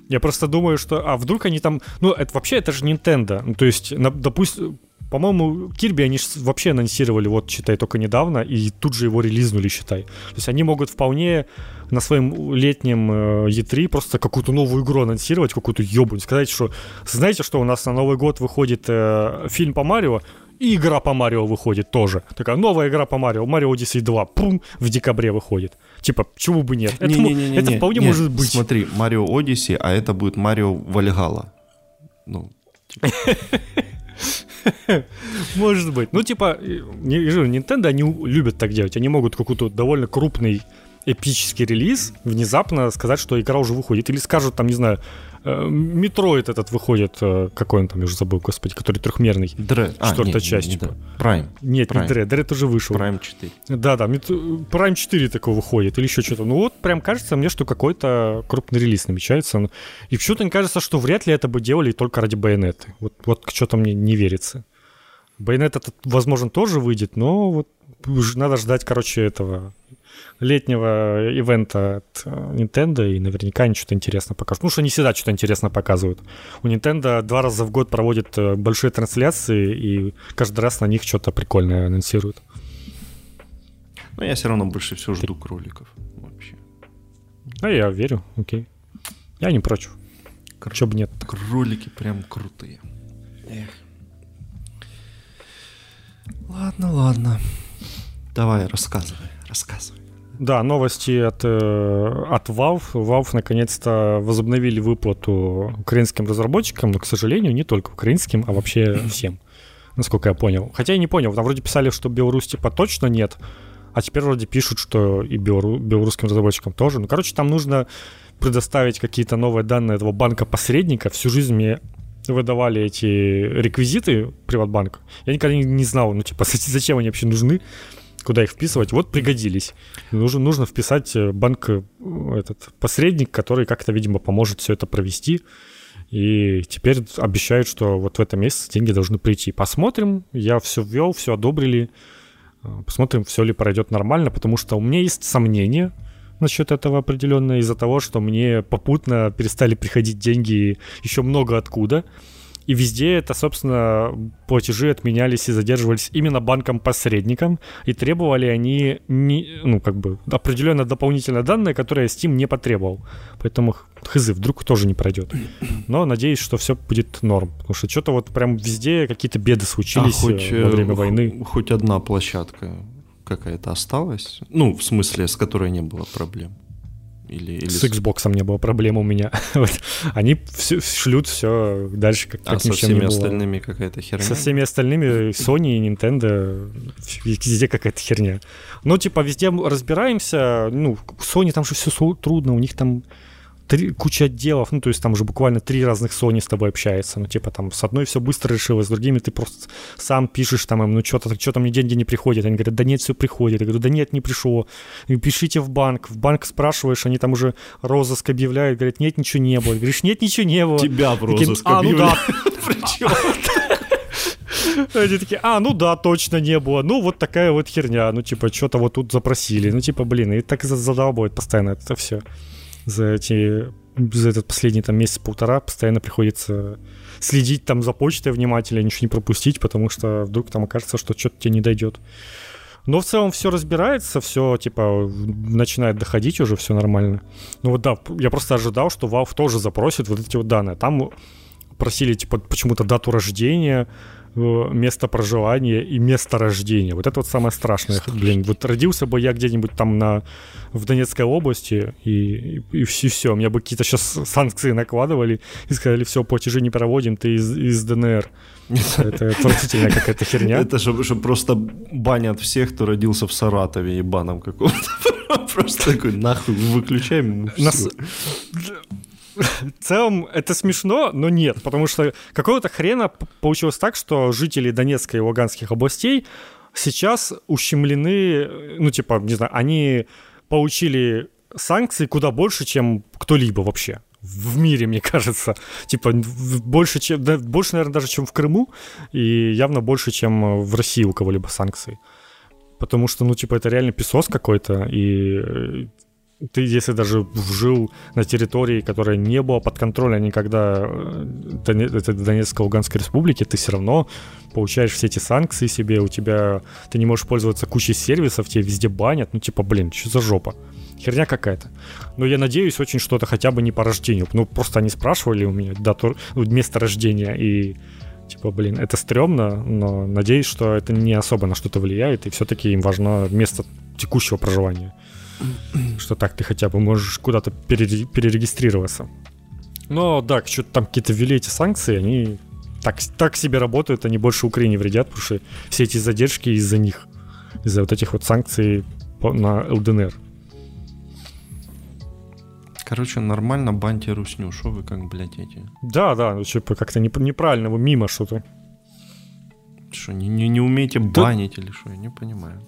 Я просто думаю, что... А вдруг они там... Ну, это вообще, это же Nintendo. Ну, то есть, допустим, по-моему, Кирби они вообще анонсировали, вот, считай, только недавно, и тут же его релизнули, считай. То есть они могут вполне на своем летнем э, E3 просто какую-то новую игру анонсировать, какую-то ебунь, сказать, что знаете, что у нас на Новый год выходит э, фильм по Марио, и игра по Марио выходит тоже. Такая новая игра по Марио, Марио Odyssey 2, пум, в декабре выходит. Типа, чего бы нет? Это, не, не, не, это вполне не, может быть. Смотри, Mario Odyssey, а это будет Mario Valhalla. Ну, типа. Может быть. Ну, типа, Nintendo, они любят так делать. Они могут какой-то довольно крупный эпический релиз внезапно сказать, что игра уже выходит. Или скажут, там, не знаю, Metroid этот выходит, э, какой он там, я уже забыл, господи, который трехмерный. Дре. Четвертая а, часть. Не, не Prime. Нет, Prime. не Дре, Дре тоже вышел. Prime 4. Да, да, Prime 4 такой выходит, или еще что-то. Ну вот прям кажется мне, что какой-то крупный релиз намечается. И почему-то мне кажется, что вряд ли это бы делали только ради байонеты. Вот, вот что-то мне не верится. Байонет этот, возможно, тоже выйдет, но вот надо ждать, короче, этого летнего ивента от э, Nintendo, и наверняка они что-то интересно покажут. Ну, что они всегда что-то интересно показывают. У Nintendo два раза в год проводят э, большие трансляции, и каждый раз на них что-то прикольное анонсируют. Но я все равно больше всего жду кроликов вообще. А я верю, окей. Я не против. Кр... Чё бы нет. Кролики прям крутые. Эх. Ладно, ладно. Давай, рассказывай, рассказывай. Да, новости от, э, от Valve. Valve наконец-то возобновили выплату украинским разработчикам, но, к сожалению, не только украинским, а вообще всем, насколько я понял. Хотя я не понял, там вроде писали, что Беларусь типа точно нет, а теперь вроде пишут, что и белору- белорусским разработчикам тоже. Ну, короче, там нужно предоставить какие-то новые данные этого банка-посредника. Всю жизнь мне выдавали эти реквизиты Приватбанка. Я никогда не знал, ну, типа, зачем они вообще нужны куда их вписывать. Вот пригодились. Нужно, нужно вписать э, банк, э, этот посредник, который как-то, видимо, поможет все это провести. И теперь обещают, что вот в этом месяце деньги должны прийти. Посмотрим. Я все ввел, все одобрили. Э, посмотрим, все ли пройдет нормально, потому что у меня есть сомнения насчет этого определенно из-за того, что мне попутно перестали приходить деньги еще много откуда. И везде это, собственно, платежи отменялись и задерживались именно банком-посредником, и требовали они, не, ну, как бы, определенно дополнительные данные, которые Steam не потребовал. Поэтому хз, вдруг тоже не пройдет. Но надеюсь, что все будет норм. Потому что что-то вот прям везде какие-то беды случились а хоть, во время войны. Хоть одна площадка какая-то осталась? Ну, в смысле, с которой не было проблем. Или, или... С Xbox не было проблем у меня. Они все, шлют все дальше, как, а как со всеми остальными какая-то херня? Со всеми остальными Sony и Nintendo везде какая-то херня. Ну, типа, везде разбираемся. Ну, Sony там же все трудно, у них там три, куча отделов, ну, то есть там уже буквально три разных Sony с тобой общается, ну, типа там с одной все быстро решилось, с другими ты просто сам пишешь там им, ну, что-то, что то мне деньги не приходят, они говорят, да нет, все приходит, я говорю, да нет, не пришло, и пишите в банк, в банк спрашиваешь, они там уже розыск объявляют, говорят, нет, ничего не было, говоришь, нет, ничего не было. Тебя в розыск а, ну да. Они такие, а, ну да, точно не было. Ну, вот такая вот херня. Ну, типа, что-то вот тут запросили. Ну, типа, блин, и так задолбывает постоянно это все за эти за этот последний там месяц-полтора постоянно приходится следить там за почтой внимательно, ничего не пропустить, потому что вдруг там окажется, что что-то тебе не дойдет. Но в целом все разбирается, все типа начинает доходить уже, все нормально. Ну вот да, я просто ожидал, что Valve тоже запросит вот эти вот данные. Там просили, типа, почему-то дату рождения, место проживания и место рождения. Вот это вот самое страшное. Страшно. Блин, вот родился бы я где-нибудь там на, в Донецкой области, и, и, и все, все. Меня бы какие-то сейчас санкции накладывали и сказали, все, платежи не проводим, ты из, из ДНР. Это отвратительная какая-то херня. Это же просто банят всех, кто родился в Саратове, ебаном каком-то. Просто такой, нахуй, выключаем. В целом это смешно, но нет, потому что какого-то хрена получилось так, что жители Донецкой и Луганских областей сейчас ущемлены, ну типа, не знаю, они получили санкции куда больше, чем кто-либо вообще в мире, мне кажется. Типа, больше, чем, да, больше, наверное, даже, чем в Крыму, и явно больше, чем в России у кого-либо санкций. Потому что, ну, типа, это реально песос какой-то, и ты, если даже жил на территории, которая не была под контролем никогда это Донецкой Луганской республики, ты все равно получаешь все эти санкции себе, у тебя ты не можешь пользоваться кучей сервисов, тебе везде банят, ну типа, блин, что за жопа? Херня какая-то. Но я надеюсь очень, что это хотя бы не по рождению. Ну, просто они спрашивали у меня дату, ну, место рождения, и типа, блин, это стрёмно, но надеюсь, что это не особо на что-то влияет, и все-таки им важно место текущего проживания. Что так ты хотя бы можешь куда-то перерегистрироваться. Но да, что-то там какие-то ввели эти санкции, они так, так себе работают, они больше Украине вредят, потому что все эти задержки из-за них, из-за вот этих вот санкций на ЛДНР. Короче, нормально баньте русню, что вы как, блядь, эти? Да, да, ну типа как-то неправильно, вы мимо что-то. Что, не, не, не умеете банить Тут... или что, я не понимаю.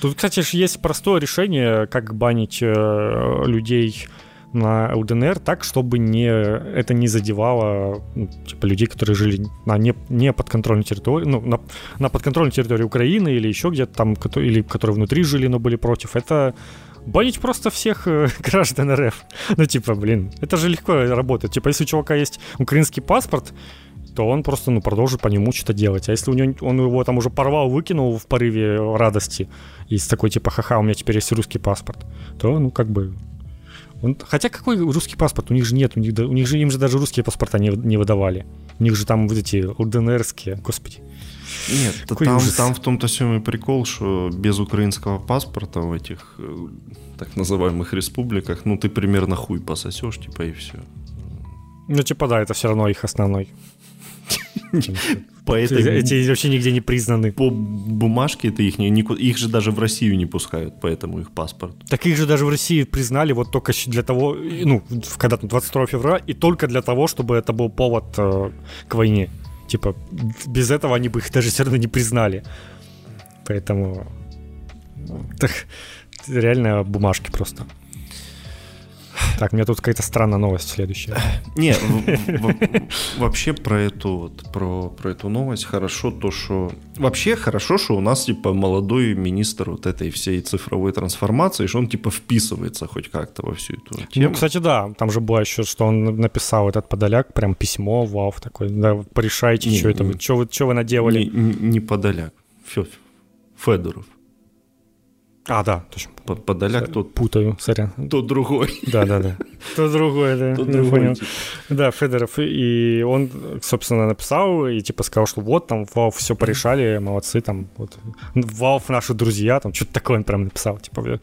Тут, кстати, же есть простое решение, как банить э, людей на ЛДНР так, чтобы не, это не задевало ну, типа, людей, которые жили на не, не подконтрольной территории, ну, на, на подконтрольной территории Украины или еще где-то там, или которые внутри жили, но были против. Это банить просто всех э, граждан РФ. Ну, типа, блин, это же легко работает. Типа, если у чувака есть украинский паспорт, то он просто, ну, продолжит по нему что-то делать. А если у него, он его там уже порвал, выкинул в порыве радости, и с такой, типа, ха-ха, у меня теперь есть русский паспорт, то, ну, как бы... Он... Хотя какой русский паспорт? У них же нет, у них, у них же, им же даже русские паспорта не, не выдавали. У них же там вот эти ЛДНРские, господи. Нет, там, там в том-то самый прикол, что без украинского паспорта в этих э, так называемых республиках, ну ты примерно хуй пососешь, типа и все. Ну типа да, это все равно их основной. По этой... Эти вообще нигде не признаны. По бумажке это их, не, их же даже в Россию не пускают, поэтому их паспорт. Так их же даже в России признали вот только для того, ну, когда 22 февраля, и только для того, чтобы это был повод э, к войне. Типа, без этого они бы их даже все равно не признали. Поэтому... Так, реально бумажки просто. Так, у меня тут какая-то странная новость следующая. Не, вообще про эту вот, про, про эту новость хорошо то, что... Вообще хорошо, что у нас, типа, молодой министр вот этой всей цифровой трансформации, что он, типа, вписывается хоть как-то во всю эту ну, тему. Ну, кстати, да, там же было еще, что он написал этот Подоляк, прям письмо, вау, такой, да, порешайте, что это, что вы, что вы наделали. Не, не Подоляк, Федоров. А, да, точно. Под, Подоляк тот... Путаю, сорян. Тот другой. Да-да-да. Тот другой, да. Тот другой. Понял. Да, Федоров. И он, собственно, написал и типа сказал, что вот, там, Valve все порешали, молодцы, там, вот. Valve наши друзья, там, что-то такое он прям написал, типа.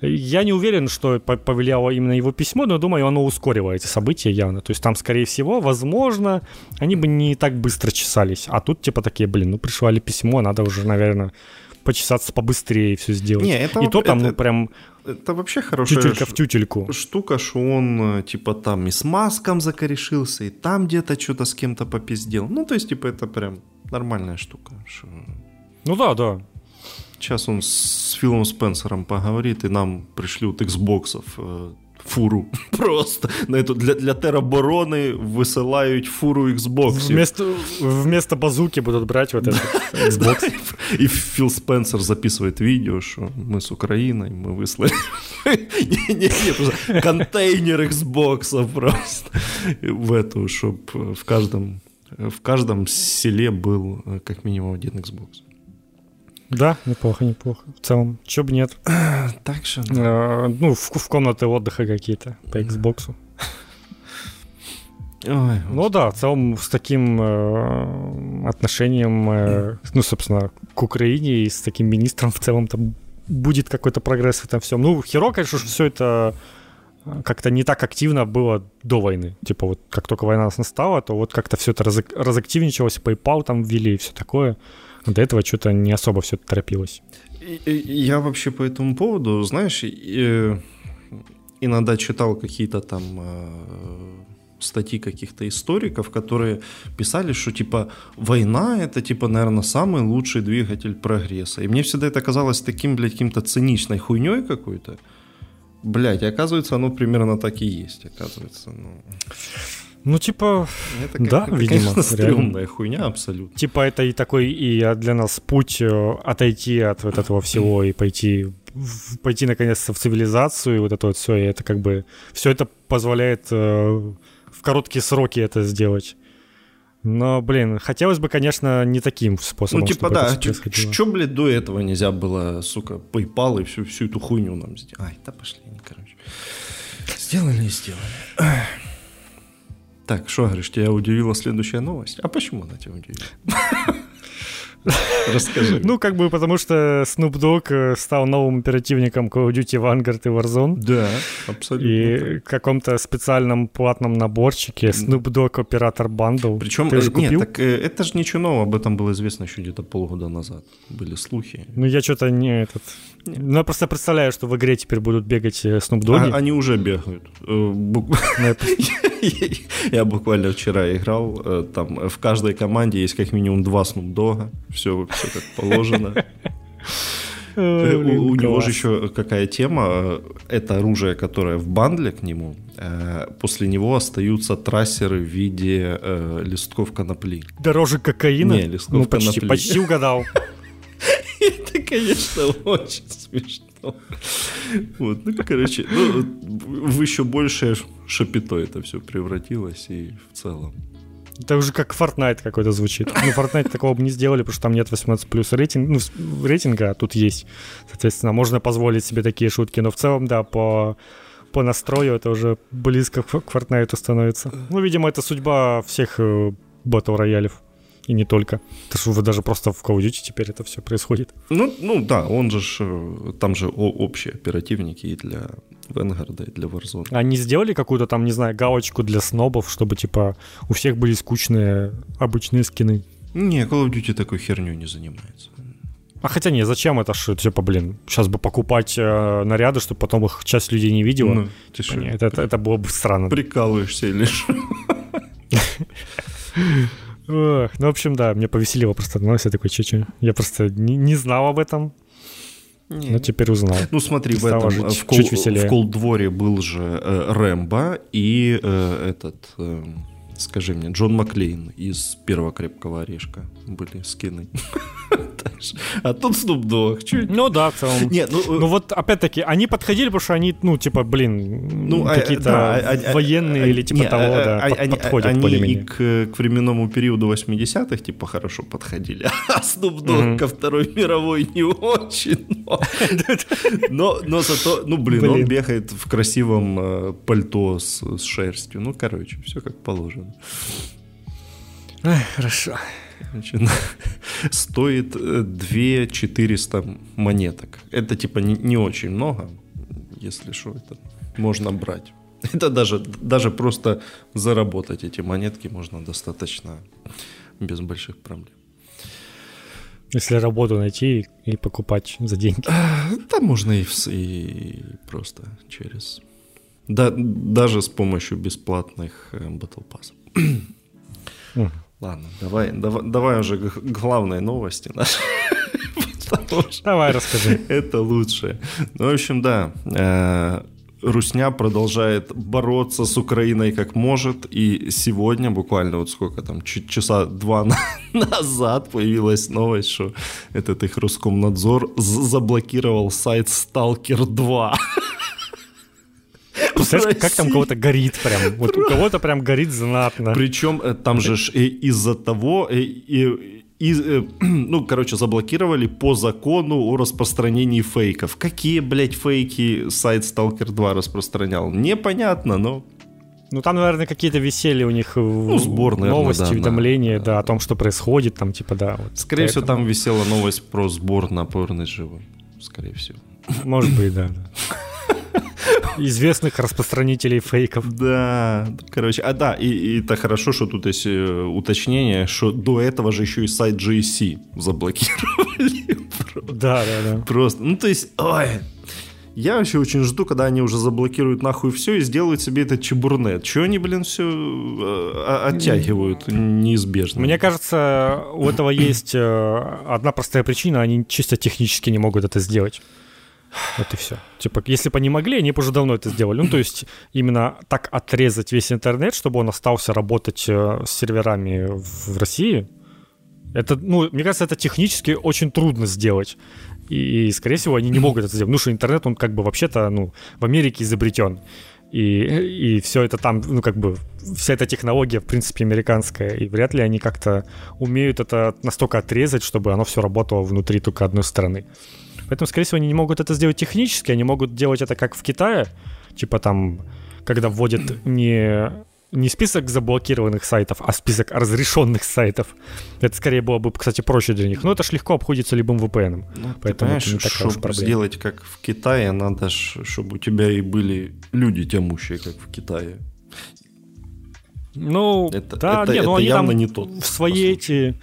Я не уверен, что повлияло именно его письмо, но думаю, оно ускорило эти события явно. То есть там, скорее всего, возможно, они бы не так быстро чесались. А тут, типа, такие, блин, ну, прислали письмо, надо уже, наверное, почесаться побыстрее все сделать. Не, это, и то там, это, ну, прям... Это вообще хорошая тютелька в тютельку. штука, что он, э, типа, там и с маском закорешился, и там где-то что-то с кем-то попиздел. Ну, то есть, типа, это прям нормальная штука. Что... Ну да, да. Сейчас он с Филом Спенсером поговорит, и нам пришлют Xboxов э, фуру. Просто на эту для, для тероборони висилають фуру Xbox. Вместо, вместо базуки будут брать вот этот Xbox. И Фил Спенсер записывает видео, что мы с Украиной, мы выслали контейнер Xbox просто в эту, чтобы в каждом в каждом селе был э, как минимум один Xbox. Да, неплохо, неплохо. В целом, чё бы нет. Так что... Да. Э, ну, в, в комнаты отдыха какие-то по Xbox. Ой, ну да, в целом с таким э, отношением, э, ну, собственно, к Украине и с таким министром в целом там будет какой-то прогресс в этом всем. Ну, херо, конечно, что все это э, как-то не так активно было до войны. Типа вот как только война настала, то вот как-то все это разак- разактивничалось, PayPal там ввели и все такое. До этого что-то не особо все торопилось. Я вообще по этому поводу, знаешь, иногда читал какие-то там э, статьи каких-то историков, которые писали, что типа война это типа, наверное, самый лучший двигатель прогресса. И мне всегда это казалось таким, блядь, каким-то циничной хуйней какой-то. Блять, оказывается, оно примерно так и есть, оказывается. Ну, ну типа, это, да, это, видимо. Конечно, стрёмная хуйня абсолютно. Типа это и такой и для нас путь э, отойти от вот этого всего и пойти пойти наконец-то в цивилизацию, и вот это вот все, и это как бы все это позволяет э, в короткие сроки это сделать. Но, блин, хотелось бы, конечно, не таким способом. Ну, типа, да, что, блядь, до этого нельзя было, сука, PayPal и всю, всю эту хуйню нам сделать? Ай, да пошли, короче. Сделали и сделали. Так, что, говоришь, тебя удивила следующая новость? А почему она тебя удивила? Расскажи. Ну, как бы потому что Snoop Dogg э, стал новым оперативником Call of Duty Vanguard и Warzone. Да, абсолютно. И в каком-то специальном платном наборчике Snoop Dogg Оператор Бандл. Причем, Ты же нет, так э, это же ничего нового, об этом было известно еще где-то полгода назад. Были слухи. Ну, я что-то не этот... Ну, я просто представляю, что в игре теперь будут бегать э, Snoop Dogg. А, они уже бегают. Ну, я буквально вчера играл, там в каждой команде есть как минимум два Snoop Dogg все, все как положено. Блин, у, него же еще какая тема, это оружие, которое в бандле к нему, э, после него остаются трассеры в виде э, листков конопли. Дороже кокаина? Не, листков ну, конопли. Почти угадал. Это, конечно, очень смешно. Вот, ну, короче, ну, в еще большее шапито это все превратилось и в целом. Это уже как Fortnite какой-то звучит. Ну, Fortnite такого бы не сделали, потому что там нет 18 плюс рейтинг, ну, рейтинга, а тут есть. Соответственно, можно позволить себе такие шутки. Но в целом, да, по, по настрою это уже близко к Fortnite становится. Ну, видимо, это судьба всех э, батл роялев. И не только. Это что даже просто в Call Duty теперь это все происходит. Ну, ну да, он же, э, там же общие оперативники и для Венгарда и для Warzone. Они сделали какую-то там, не знаю, галочку для снобов, чтобы, типа, у всех были скучные обычные скины? Не, Call of Duty такой херню не занимается. А хотя не, зачем это ж, типа, блин, сейчас бы покупать э, наряды, чтобы потом их часть людей не видела. Ну, типа, не, это, это, было бы странно. Прикалываешься или что? ну, в общем, да, мне повеселило просто новость. Я такой, че, Я просто не, не знал об этом. Не, ну, теперь узнал. Ну, смотри, в этом, жить в, кол, в Колдворе был же э, Рэмбо и э, этот, э, скажи мне, Джон Маклейн из первого «Крепкого орешка» были скины. А тут Snoop Dogg. Ну да, в целом. Нет, ну, ну вот опять-таки, они подходили, потому что они, ну, типа, блин, ну, а, какие-то да, а, а, военные а, или типа не, того, да, они, подходят они более-менее. и к, к временному периоду 80-х, типа, хорошо подходили. А Snoop Dogg mm-hmm. ко Второй мировой не очень. Но, но зато, ну, блин, блин, он бегает в красивом э, пальто с, с шерстью. Ну, короче, все как положено. Ай, хорошо. Значит, стоит 2400 э, монеток. Это типа не, не очень много, если что, это можно брать. Это даже, даже просто заработать эти монетки можно достаточно без больших проблем. Если работу найти и покупать за деньги. Да, можно и, и просто через... Да, даже с помощью бесплатных э, Battle Pass. Ладно, давай, давай, давай уже к главной новости нашей. Давай, расскажи. Это лучше. Ну, в общем, да. Э, Русня продолжает бороться с Украиной как может. И сегодня, буквально вот сколько там, часа два назад появилась новость, что этот их Роскомнадзор заблокировал сайт Stalker 2. Представляешь, как там кого-то горит прям. Вот у кого-то прям горит знатно. Причем э, там же из-за того, э, и, э, ну, короче, заблокировали по закону о распространении фейков. Какие, блядь, фейки сайт Stalker 2 распространял? Непонятно, но Ну, там, наверное, какие-то висели у них ну, сбор, наверное, новости, да, уведомления, да, да, о том, что происходит, там, типа, да. Вот, Скорее всего, там висела новость про сбор на порно живым. Скорее всего. Может быть, да. да. Известных распространителей фейков. Да, короче, а да, и, и это хорошо, что тут есть э, уточнение, что до этого же еще и сайт GSC заблокировали. Да, да, да. Просто, ну то есть, ой, я вообще очень жду, когда они уже заблокируют нахуй все и сделают себе этот чебурнет. Чего они, блин, все э, оттягивают неизбежно? Мне кажется, у этого есть э, одна простая причина, они чисто технически не могут это сделать. Вот и все. Типа, если бы они могли, они бы уже давно это сделали. Ну, то есть, именно так отрезать весь интернет, чтобы он остался работать э, с серверами в России, это, ну, мне кажется, это технически очень трудно сделать. И, и, скорее всего, они не могут это сделать. Ну, что интернет, он как бы вообще-то, ну, в Америке изобретен. И, и все это там, ну, как бы, вся эта технология, в принципе, американская. И вряд ли они как-то умеют это настолько отрезать, чтобы оно все работало внутри только одной страны. Поэтому, скорее всего, они не могут это сделать технически, они могут делать это как в Китае, типа там, когда вводят не не список заблокированных сайтов, а список разрешенных сайтов. Это скорее было бы, кстати, проще для них. Но это ж легко обходится любым VPN. Ну, Поэтому это не такая чтобы проблема. сделать как в Китае, надо, чтобы у тебя и были люди тямущие, как в Китае. Ну, это, да, это, не, ну, это они явно там не тот. В свои эти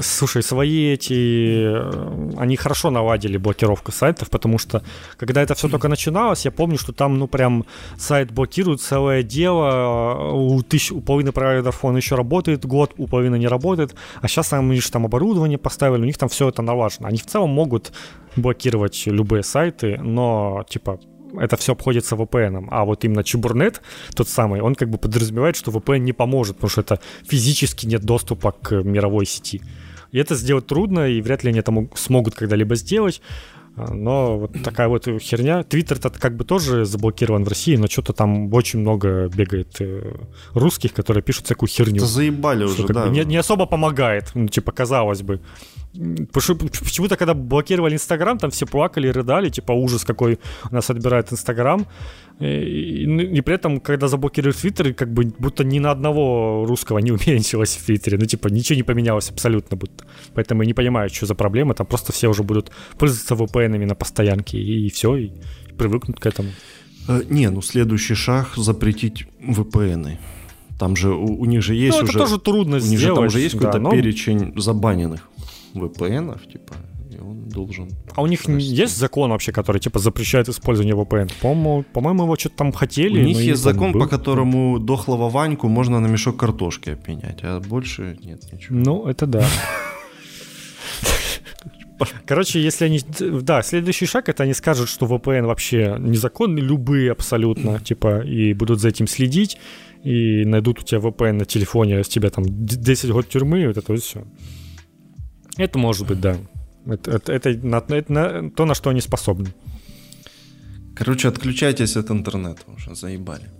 Слушай, свои эти... Э, они хорошо наладили блокировку сайтов, потому что, когда это все только начиналось, я помню, что там, ну, прям сайт блокирует целое дело. У, тысяч, у половины провайдеров он еще работает год, у половины не работает. А сейчас там, видишь, там оборудование поставили, у них там все это налажено. Они в целом могут блокировать любые сайты, но, типа, это все обходится VPN. А вот именно Чебурнет, тот самый, он как бы подразумевает, что VPN не поможет, потому что это физически нет доступа к мировой сети. И это сделать трудно, и вряд ли они это смогут когда-либо сделать. Но вот такая вот херня. Твиттер-то как бы тоже заблокирован в России, но что-то там очень много бегает э, русских, которые пишут всякую херню. Это заебали уже, да. Не, не особо помогает, ну, типа, казалось бы. Почему-то, когда блокировали Инстаграм, там все плакали, рыдали, типа, ужас, какой у нас отбирает Инстаграм. И, и, и при этом, когда заблокировали Твиттер, как бы будто ни на одного русского не уменьшилось в Твиттере. Ну, типа, ничего не поменялось абсолютно будто. Поэтому я не понимаю, что за проблема. Там просто все уже будут пользоваться VPN на постоянке, и, и все, и привыкнут к этому. Э, не, ну следующий шаг запретить VPN. Там же у, у них же есть ну, уже... это тоже трудно у них сделать. Же, там уже есть какой-то но... перечень забаненных VPN, типа, и он должен... А у них расти. есть закон вообще, который, типа, запрещает использование VPN? По-моему, по-моему его что-то там хотели, У них есть закон, по которому дохлого Ваньку можно на мешок картошки опенять, а больше нет ничего. Ну, это да. Короче, если они... Да, следующий шаг, это они скажут, что VPN вообще незаконный, любые абсолютно, типа, и будут за этим следить, и найдут у тебя VPN на телефоне, с тебя там 10 год тюрьмы, вот это вот все. Это может быть, да. Это, это, это, на, это на, то, на что они способны. Короче, отключайтесь от интернета уже, заебали.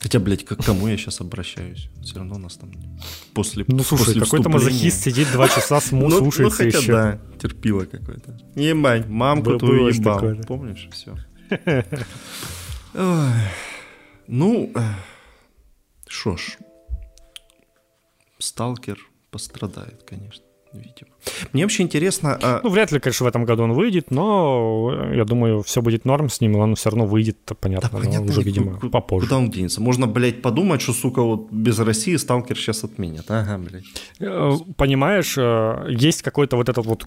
Хотя, блядь, к кому я сейчас обращаюсь? Все равно нас там после Ну, слушай, после какой-то мазохист сидит два часа, сму, ну, слушается ну, хотя, еще. да, терпило какое-то. Ебать, мамку твою ебал. Помнишь? Все. Ну, что ж, сталкер пострадает, конечно видимо. Мне вообще интересно... А... Ну, вряд ли, конечно, в этом году он выйдет, но я думаю, все будет норм с ним, он все равно выйдет, понятно, да, понятно уже, видимо, куда, попозже. Куда он денется? Можно, блядь, подумать, что, сука, вот без России сталкер сейчас отменят. Ага, блядь. Э, понимаешь, э, есть какой-то вот этот вот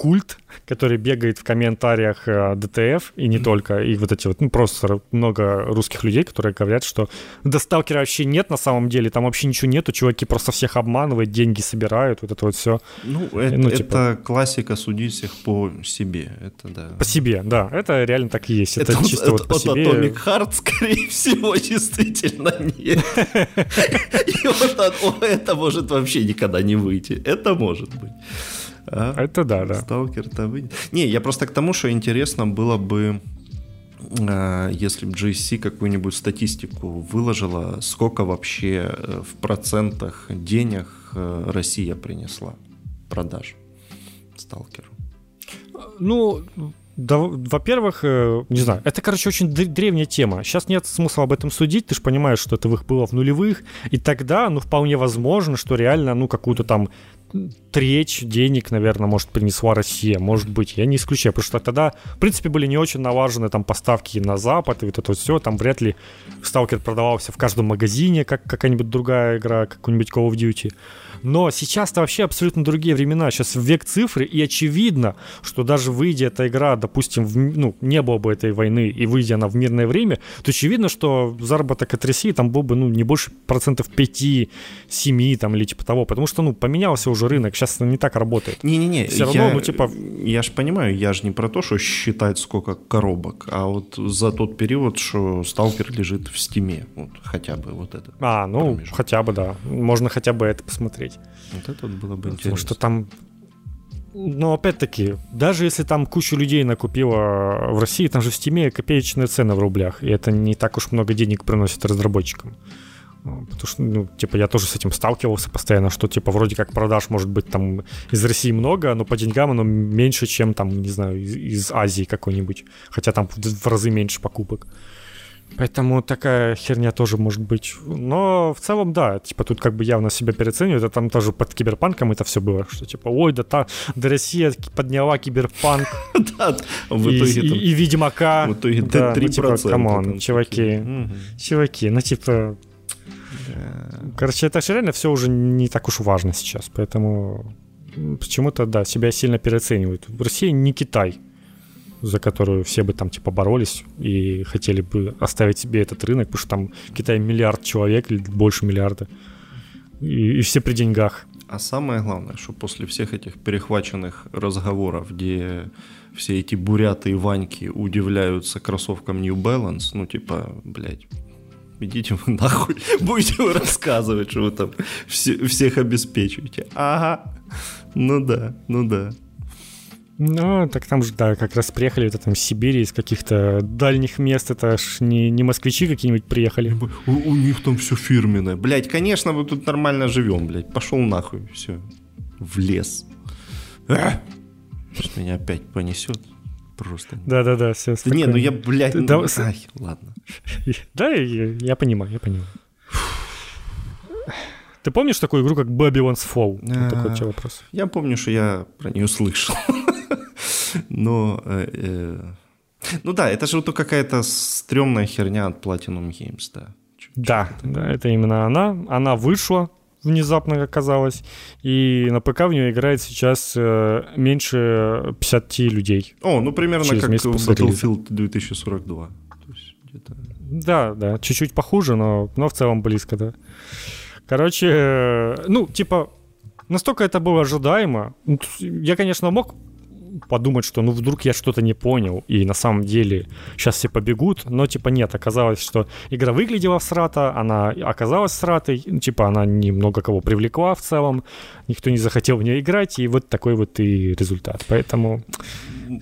культ, который бегает в комментариях э, ДТФ, и не только, и вот эти вот, ну, просто много русских людей, которые говорят, что да сталкера вообще нет на самом деле, там вообще ничего нету, чуваки просто всех обманывают, деньги собирают, вот это вот все. Ну, это, ну, типа... это классика судить всех по себе, это да. По себе, да, это реально так и есть, это, это чисто вот, вот по от себе. Atomic Heart, скорее всего, действительно нет. И вот это может вообще никогда не выйти, это может быть. А? Это да, да. Сталкер-то выйдет. Не, я просто к тому, что интересно было бы, а, если бы GSC какую-нибудь статистику выложила, сколько вообще э, в процентах денег э, Россия принесла продаж сталкеру. Ну, Да, во-первых, э, не знаю, это, короче, очень древняя тема. Сейчас нет смысла об этом судить, ты же понимаешь, что это их было в нулевых, и тогда, ну, вполне возможно, что реально, ну, какую-то там треть денег, наверное, может, принесла Россия, может быть, я не исключаю, потому что тогда, в принципе, были не очень налажены там поставки на Запад, и вот это вот все, там вряд ли Сталкер продавался в каждом магазине, как какая-нибудь другая игра, какой-нибудь Call of Duty. Но сейчас-то вообще абсолютно другие времена. Сейчас век цифры, и очевидно, что даже выйдя эта игра, допустим, в, ну, не было бы этой войны, и выйдя она в мирное время, то очевидно, что заработок от России там был бы, ну, не больше процентов 5-7 там, или типа того, потому что, ну, поменялся уже рынок, сейчас не так работает. Не-не-не, все равно, я, ну, типа... Я же понимаю, я же не про то, что считать сколько коробок, а вот за тот период, что Сталкер лежит в стиме, вот хотя бы вот это. А, ну, промежуток. хотя бы, да. Можно хотя бы это посмотреть. Вот это вот было бы интересно. Потому что там но опять-таки, даже если там кучу людей накупила в России, там же в Стиме копеечные цены в рублях, и это не так уж много денег приносит разработчикам. Потому что, ну, типа, я тоже с этим сталкивался постоянно, что, типа, вроде как продаж, может быть, там из России много, но по деньгам оно меньше, чем, там, не знаю, из, из Азии какой-нибудь. Хотя там в разы меньше покупок. Поэтому такая херня тоже может быть. Но в целом, да, типа тут как бы явно себя переоценивают. Это там тоже под киберпанком это все было. Что типа, ой, да, та, да Россия подняла киберпанк. Да, в итоге И Ведьмака. В итоге 3%. Ну, типа, come on, чуваки. Чуваки, ну типа... Короче, это все реально все уже не так уж важно сейчас. Поэтому почему-то, да, себя сильно переоценивают. В России не Китай за которую все бы там типа боролись и хотели бы оставить себе этот рынок, потому что там в Китае миллиард человек или больше миллиарда. И, и все при деньгах. А самое главное, что после всех этих перехваченных разговоров, где все эти буряты и ваньки удивляются кроссовкам New Balance, ну типа, блядь, идите вы нахуй, будете вы рассказывать, что вы там все, всех обеспечиваете. Ага, ну да, ну да. Ну, так там же, да, как раз приехали это там из Сибири, из каких-то дальних мест, это ж не, не москвичи какие-нибудь приехали. У, у них там все фирменное. Блять, конечно, мы тут нормально живем, блядь. Пошел нахуй, все. В лес. А! Сейчас меня опять понесет. Просто. Да-да-да, все. Да не, ну я, блядь, ну, да, ай, ладно. Да, я, я понимаю, я понимаю. Ты помнишь такую игру, как Babylon's Fall? Вот такой а, вопрос. Я помню, что я про нее слышал. Но... Э, э, ну да, это же вот какая-то стрёмная херня от Platinum Games, да. Да, да, это именно она. Она вышла, внезапно оказалось, и на ПК в нее играет сейчас э, меньше 50 людей. О, ну примерно Через как Battlefield 2042. да, да, чуть-чуть похуже, но, но в целом близко, да. Короче, ну, типа, настолько это было ожидаемо. Я, конечно, мог подумать, что ну вдруг я что-то не понял, и на самом деле сейчас все побегут, но типа нет, оказалось, что игра выглядела всрата, она оказалась сратой, типа она немного кого привлекла в целом, никто не захотел в нее играть, и вот такой вот и результат. Поэтому,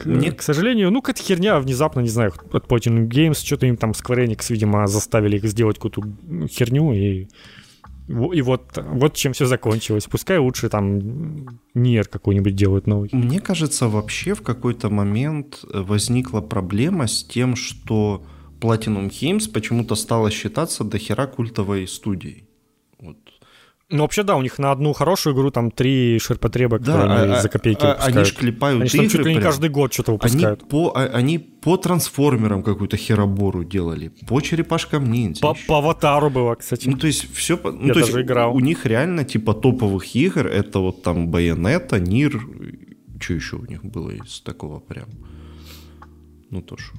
Мне... к сожалению, ну какая-то херня внезапно, не знаю, от Platinum Games, что-то им там Square Enix, видимо, заставили их сделать какую-то херню, и и вот, вот чем все закончилось. Пускай лучше там Нир какой-нибудь делают новый. Мне кажется, вообще в какой-то момент э, возникла проблема с тем, что Platinum Games почему-то стала считаться дохера культовой студией. Ну, вообще, да, у них на одну хорошую игру там три ширпотреба, да, которые а, за копейки а, выпускают. Они ж клепают они игры. чуть ли не каждый год что-то выпускают. Они по, а, они по трансформерам какую-то херобору делали, по черепашкам ниндзя. По, по аватару было, кстати. Ну, то есть все... Ну, Я то даже есть играл. У них реально типа топовых игр, это вот там Байонета, Нир, что еще у них было из такого прям? Ну, то что...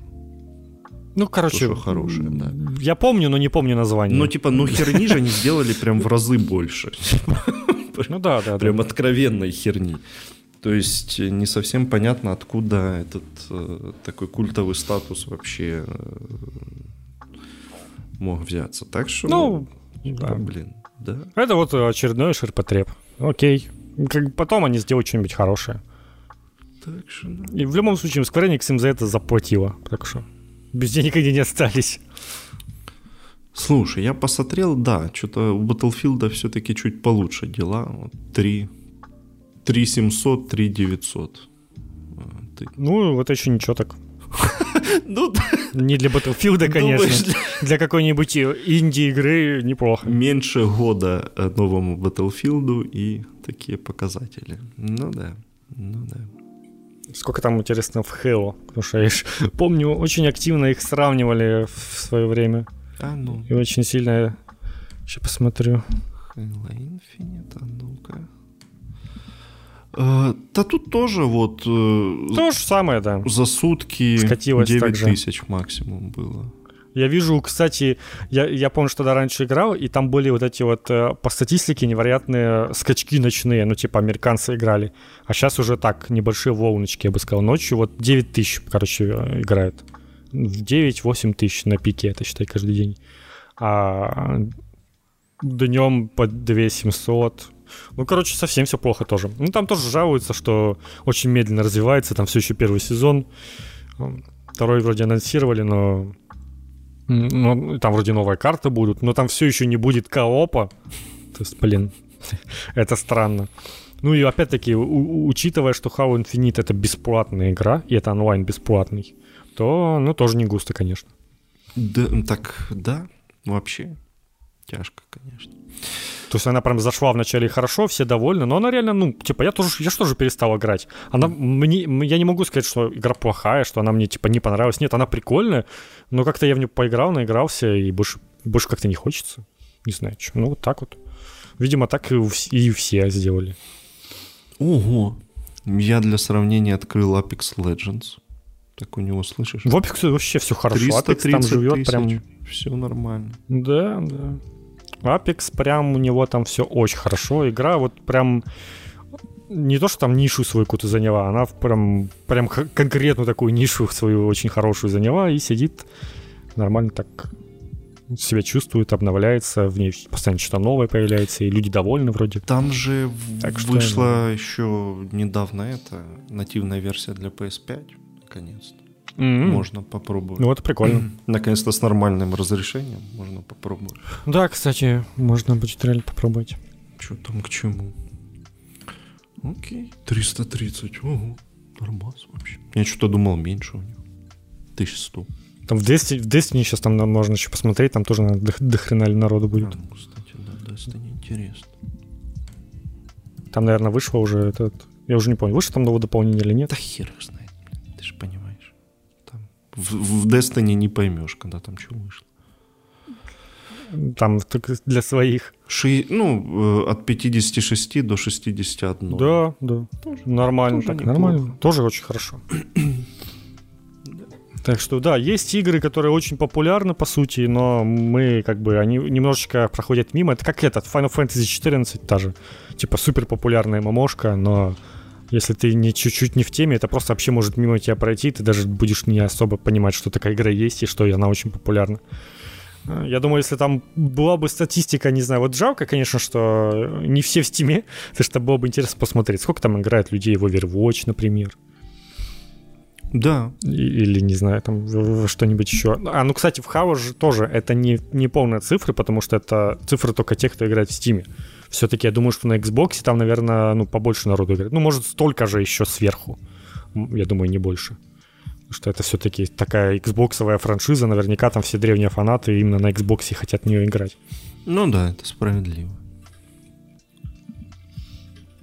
Ну, короче, то, хорошее, да. Я помню, но не помню название. Ну, типа, ну херни же они сделали прям в разы больше. Ну да, да. Прям откровенной херни. То есть э, не совсем понятно, откуда этот э, такой культовый статус вообще э, мог взяться. Так что, ну, да. блин, да. Это вот очередной ширпотреб. Окей. Как потом они сделают что-нибудь хорошее. Так что, да. И в любом случае Square Enix им за это заплатила. Так что без денег они не остались. Слушай, я посмотрел, да, что-то у Battlefield все-таки чуть получше дела. Вот 3, 3 700, 3 900. ты. Ну, вот еще ничего так. Ну, Не для Battlefield, конечно. думаешь, Для какой-нибудь инди-игры неплохо. меньше года э, новому Battlefield и такие показатели. Ну да, ну да. Сколько там, интересно, в Halo? Потому что я помню, очень активно их сравнивали в свое время. А ну, И очень сильно... Сейчас посмотрю. Halo Infinite, а ну-ка. Э, Да тут тоже вот э, То же самое, да. за сутки Скатилось 9 так же. тысяч максимум было. Я вижу, кстати, я, я помню, что да, раньше играл, и там были вот эти вот э, по статистике невероятные скачки ночные, ну, типа американцы играли. А сейчас уже так, небольшие волночки, я бы сказал. Ночью вот 9 тысяч, короче, э, играют. В 9-8 тысяч на пике, это считай, каждый день. А днем по 2700. Ну, короче, совсем все плохо тоже. Ну, там тоже жалуются, что очень медленно развивается, там все еще первый сезон. Второй вроде анонсировали, но Ну, там вроде новые карты будут, но там все еще не будет коопа. То есть, блин, это странно. Ну и опять-таки, учитывая, что Halo Infinite это бесплатная игра, и это онлайн бесплатный, то, ну, тоже не густо, конечно. Да, так, да, вообще тяжко, конечно. То есть она прям зашла вначале хорошо, все довольны, но она реально, ну, типа, я тоже, я же тоже перестал играть. Она мне, я не могу сказать, что игра плохая, что она мне, типа, не понравилась. Нет, она прикольная, но как-то я в нее поиграл, наигрался, и больше, больше как-то не хочется. Не знаю, что. Ну, вот так вот. Видимо, так и, и все сделали. Ого. Я для сравнения открыл Apex Legends. Так у него, слышишь? В Apex вообще все хорошо. Apex там 330 живет тысяч. прям... Все нормально. Да, да. Apex прям у него там все очень хорошо. Игра вот прям не то, что там нишу свою какую-то заняла, она прям, прям конкретную такую нишу свою очень хорошую заняла и сидит нормально так себя чувствует, обновляется, в ней постоянно что-то новое появляется, и люди довольны вроде. Там же Так что вышла еще недавно эта нативная версия для PS5. Наконец-то. М. Можно попробовать. Ну, это прикольно. Наконец-то с нормальным разрешением можно попробовать. Да, кстати, можно будет реально попробовать. Что там к чему? Окей. 330. Ого. Нормас вообще. Я что-то думал меньше у него. 1100. Там в Destiny, в Destiny сейчас там можно еще посмотреть, там тоже наверно, до, до хрена народу будет. А, ну, кстати, да, Destiny интересно. Там, наверное, вышло уже этот... Я уже не помню, вышло там новое дополнение или нет. Да хер его знает. В, в Destiny не поймешь, когда там что вышло. Там только для своих. Ши, ну, э, от 56 до 61. Да, да. Нормально тоже так, неплохо. нормально. Тоже очень хорошо. Так что да, есть игры, которые очень популярны по сути, но мы как бы они немножечко проходят мимо. Это как этот Final Fantasy 14 та же, типа супер популярная мамошка, но если ты не чуть-чуть не в теме, это просто вообще может мимо тебя пройти, ты даже будешь не особо понимать, что такая игра есть и что она очень популярна. Э, Я думаю, если там была бы статистика, не знаю, вот жалко, конечно, что не все в стиме, потому что было бы интересно посмотреть, сколько там играет людей в Overwatch, например, Да. или, не знаю, там что-нибудь еще. А, ну, кстати, в Halo же тоже это не, не полные цифры, потому что это цифры только тех, кто играет в Steam. Все-таки я думаю, что на Xbox там, наверное, ну, побольше народу играет. Ну, может, столько же еще сверху. Я думаю, не больше. Потому что это все-таки такая Xboxовая франшиза, наверняка там все древние фанаты именно на Xbox хотят в нее играть. Ну да, это справедливо.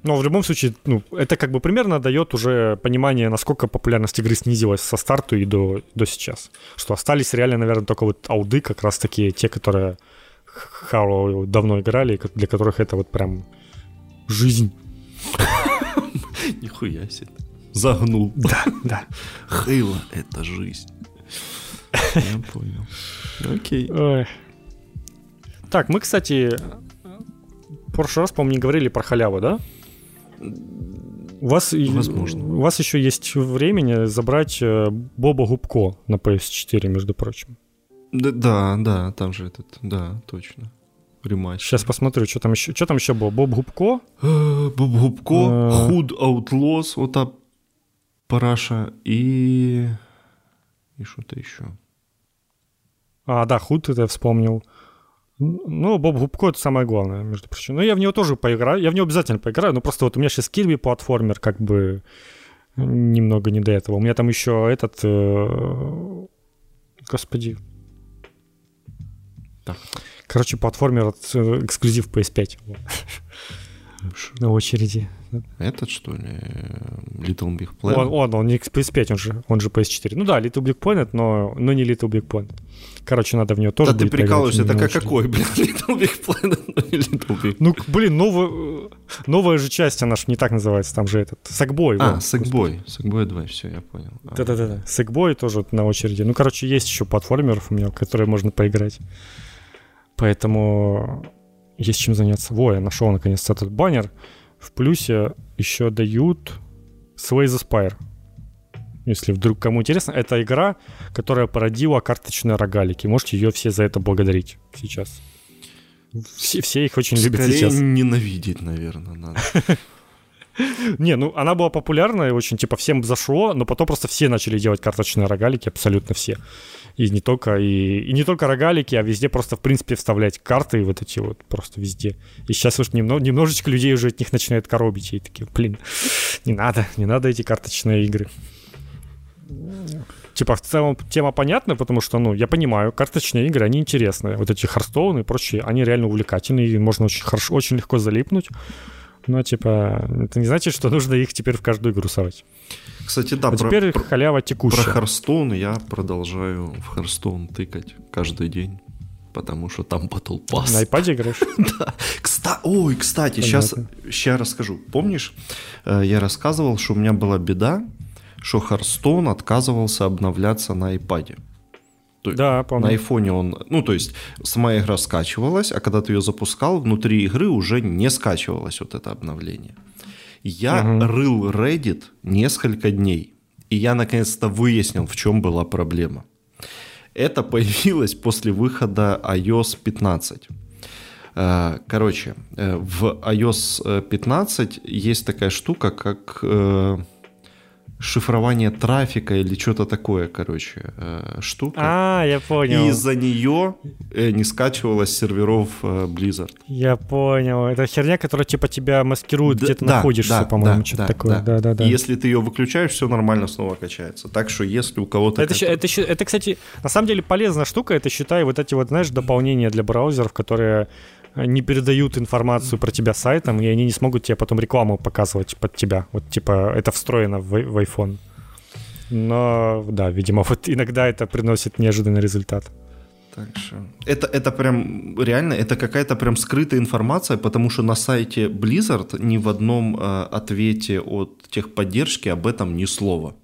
Но в любом случае, ну, это как бы примерно дает уже понимание, насколько популярность игры снизилась со старту и до, до сейчас. Что остались реально, наверное, только вот ауды, как раз такие, те, которые Halo давно играли, для которых это вот прям жизнь. Нихуя себе. Загнул. Да, да. Хейла — это жизнь. Я понял. Окей. Ой. Так, мы, кстати, в прошлый раз, по-моему, не говорили про халяву, да? У вас, Возможно. у вас еще есть времени забрать э, Боба Губко на PS4, между прочим. Да, да, да, там же этот, да, точно. Рематч. Сейчас посмотрю, что там еще. Что там еще было? Боб Губко? Э, Боб Губко, Э. Худ Outlaws, вот та параша и... И что-то еще. А, да, Худ это я вспомнил. Ну, Боб Губко это самое главное, между прочим. Ну, я в него тоже поиграю. Я в него обязательно поиграю. Но просто вот у меня сейчас Кирби платформер, как бы немного не до этого. У меня там еще этот... Э, господи. Так. Короче, платформер э, эксклюзив PS5 на очереди. Этот, что ли? Little Big Planet? Он, он, он не PS5, он же, он же PS4. Ну да, Little Big Planet, но, но не Little Big Planet. Короче, надо в него тоже Да ты прикалываешься, это как какой, блин, Little Big Planet, но не Little Big Ну, блин, новая, новая же часть, она же не так называется, там же этот, Sackboy. А, Sackboy, Sackboy 2, все, я понял. Да-да-да, Sackboy тоже на очереди. Ну, короче, есть еще платформеров у меня, в которые можно поиграть. Поэтому есть чем заняться. Во, я нашел наконец-то этот баннер. В плюсе еще дают Slay the Spire. Если вдруг кому интересно, это игра, которая породила карточные рогалики. Можете ее все за это благодарить сейчас. Все, все их очень Скорее любят сейчас. ненавидеть, наверное, надо. Не, ну она была популярная, очень типа всем зашло, но потом просто все начали делать карточные рогалики, абсолютно все. И не только, и, и не только рогалики, а везде просто, в принципе, вставлять карты вот эти вот просто везде. И сейчас уж немного, немножечко людей уже от них начинает коробить. И такие, блин, не надо, не надо эти карточные игры. Типа, в целом тема понятна, потому что, ну, я понимаю, карточные игры, они интересные. Вот эти Харстоуны и прочие, они реально увлекательные, и можно очень хорошо, очень легко залипнуть. Но, типа, это не значит, что нужно их теперь в каждую игру совать. Кстати, да, а про, теперь про, халява текущая. про Харстоун я продолжаю в Харстоун тыкать каждый день, потому что там Battle Pass. На iPad играешь? да. Кста... Ой, кстати, сейчас, сейчас расскажу. Помнишь, э, я рассказывал, что у меня была беда, что Харстоун отказывался обновляться на iPad. То да, помню. На айфоне он, ну то есть сама игра скачивалась, а когда ты ее запускал, внутри игры уже не скачивалось вот это обновление. Я угу. рыл Reddit несколько дней, и я наконец-то выяснил, в чем была проблема. Это появилось после выхода iOS 15. Э, короче, э, в iOS 15 есть такая штука, как э, шифрование трафика или что-то такое, короче, э, штука. А, я понял. И из-за нее э, не скачивалось серверов э, Blizzard. Я понял. Это херня, которая типа тебя маскирует, да, где ты да, находишься, да, по-моему, да, что-то да, такое. Да. Да, да, да. И если ты ее выключаешь, все нормально снова качается. Так что если у кого-то... Это, это, это, это, кстати, на самом деле полезная штука. Это, считай, вот эти вот, знаешь, дополнения для браузеров, которые не передают информацию про тебя сайтам, и они не смогут тебе потом рекламу показывать под тебя. Вот типа это встроено в, в iPhone. Но да, видимо, вот иногда это приносит неожиданный результат. Так что это, это прям реально, это какая-то прям скрытая информация, потому что на сайте Blizzard ни в одном э, ответе от техподдержки об этом ни слова.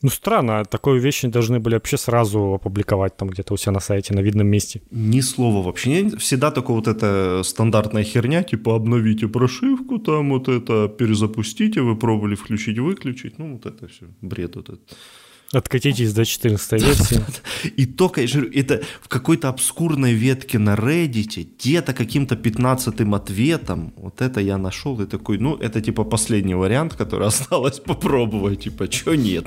Ну, странно, такую вещь не должны были вообще сразу опубликовать там где-то у себя на сайте, на видном месте. Ни слова вообще. Всегда только вот эта стандартная херня, типа обновите прошивку, там вот это перезапустите, вы пробовали включить, выключить, ну вот это все, бред вот этот. Откатитесь до 14 версии. И только, я говорю, это в какой-то обскурной ветке на Reddit, где-то каким-то 15 ответом, вот это я нашел, и такой, ну, это типа последний вариант, который осталось попробовать, типа, что нет.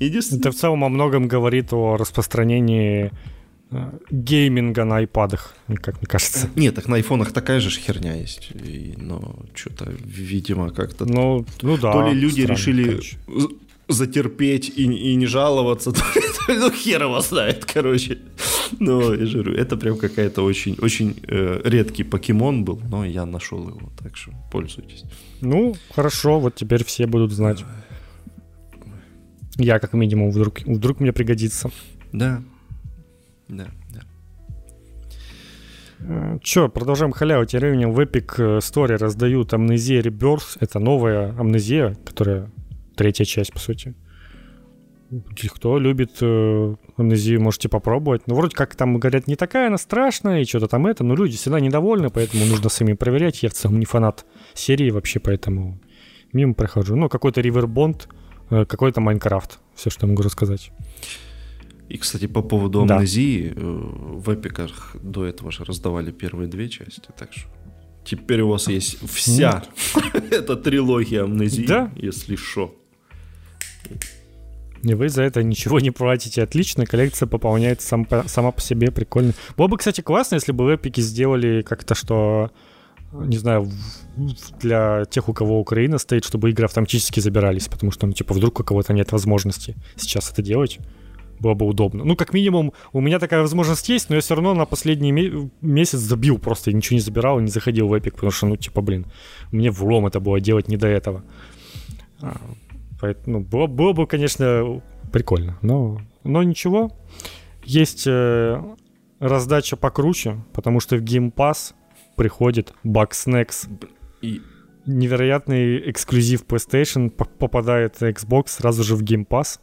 Это в целом о многом говорит о распространении э, гейминга на айпадах, как мне кажется. Нет, так на айфонах такая же херня есть. И, но что-то, видимо, как-то... Ну, ну да. То ли люди странно, решили конечно. Затерпеть и, и не жаловаться, то ну хер его знает, короче. Но я же говорю, это прям какая-то очень, очень э, редкий покемон был, но я нашел его, так что пользуйтесь. Ну, хорошо, вот теперь все будут знать. Я, как минимум, вдруг, вдруг мне пригодится. Да. Да, да. Э, Че, продолжаем халяву. Тем временем в Epic Story раздают Amnesia Rebirth. Это новая Амнезия, которая третья часть, по сути. Кто любит э, амнезию, можете попробовать. Ну, вроде как там говорят, не такая она страшная, и что-то там это, но люди всегда недовольны, поэтому нужно самим проверять. Я в целом не фанат серии вообще, поэтому мимо прохожу. Ну, какой-то Ривербонд, Э, какой-то Майнкрафт. Все, что я могу рассказать. И, кстати, по поводу амнезии, да. Э, в эпиках до этого же раздавали первые две части, так что теперь у вас есть вся эта трилогия амнезии, да? если что. И вы за это ничего не платите. Отлично, коллекция пополняется сам сама по себе, прикольно. Было бы, кстати, классно, если бы в эпике сделали как-то, что не знаю, для тех, у кого Украина стоит, чтобы игры автоматически забирались, потому что, ну, типа, вдруг у кого-то нет возможности сейчас это делать, было бы удобно. Ну, как минимум, у меня такая возможность есть, но я все равно на последний месяц забил просто, и ничего не забирал, не заходил в Epic, потому что, ну, типа, блин, мне влом это было делать не до этого. Поэтому, ну, было, было бы, конечно, прикольно, но, но ничего. Есть э, раздача покруче, потому что в Game Pass приходит Bugsnax. И невероятный эксклюзив PlayStation попадает на Xbox сразу же в Game Pass.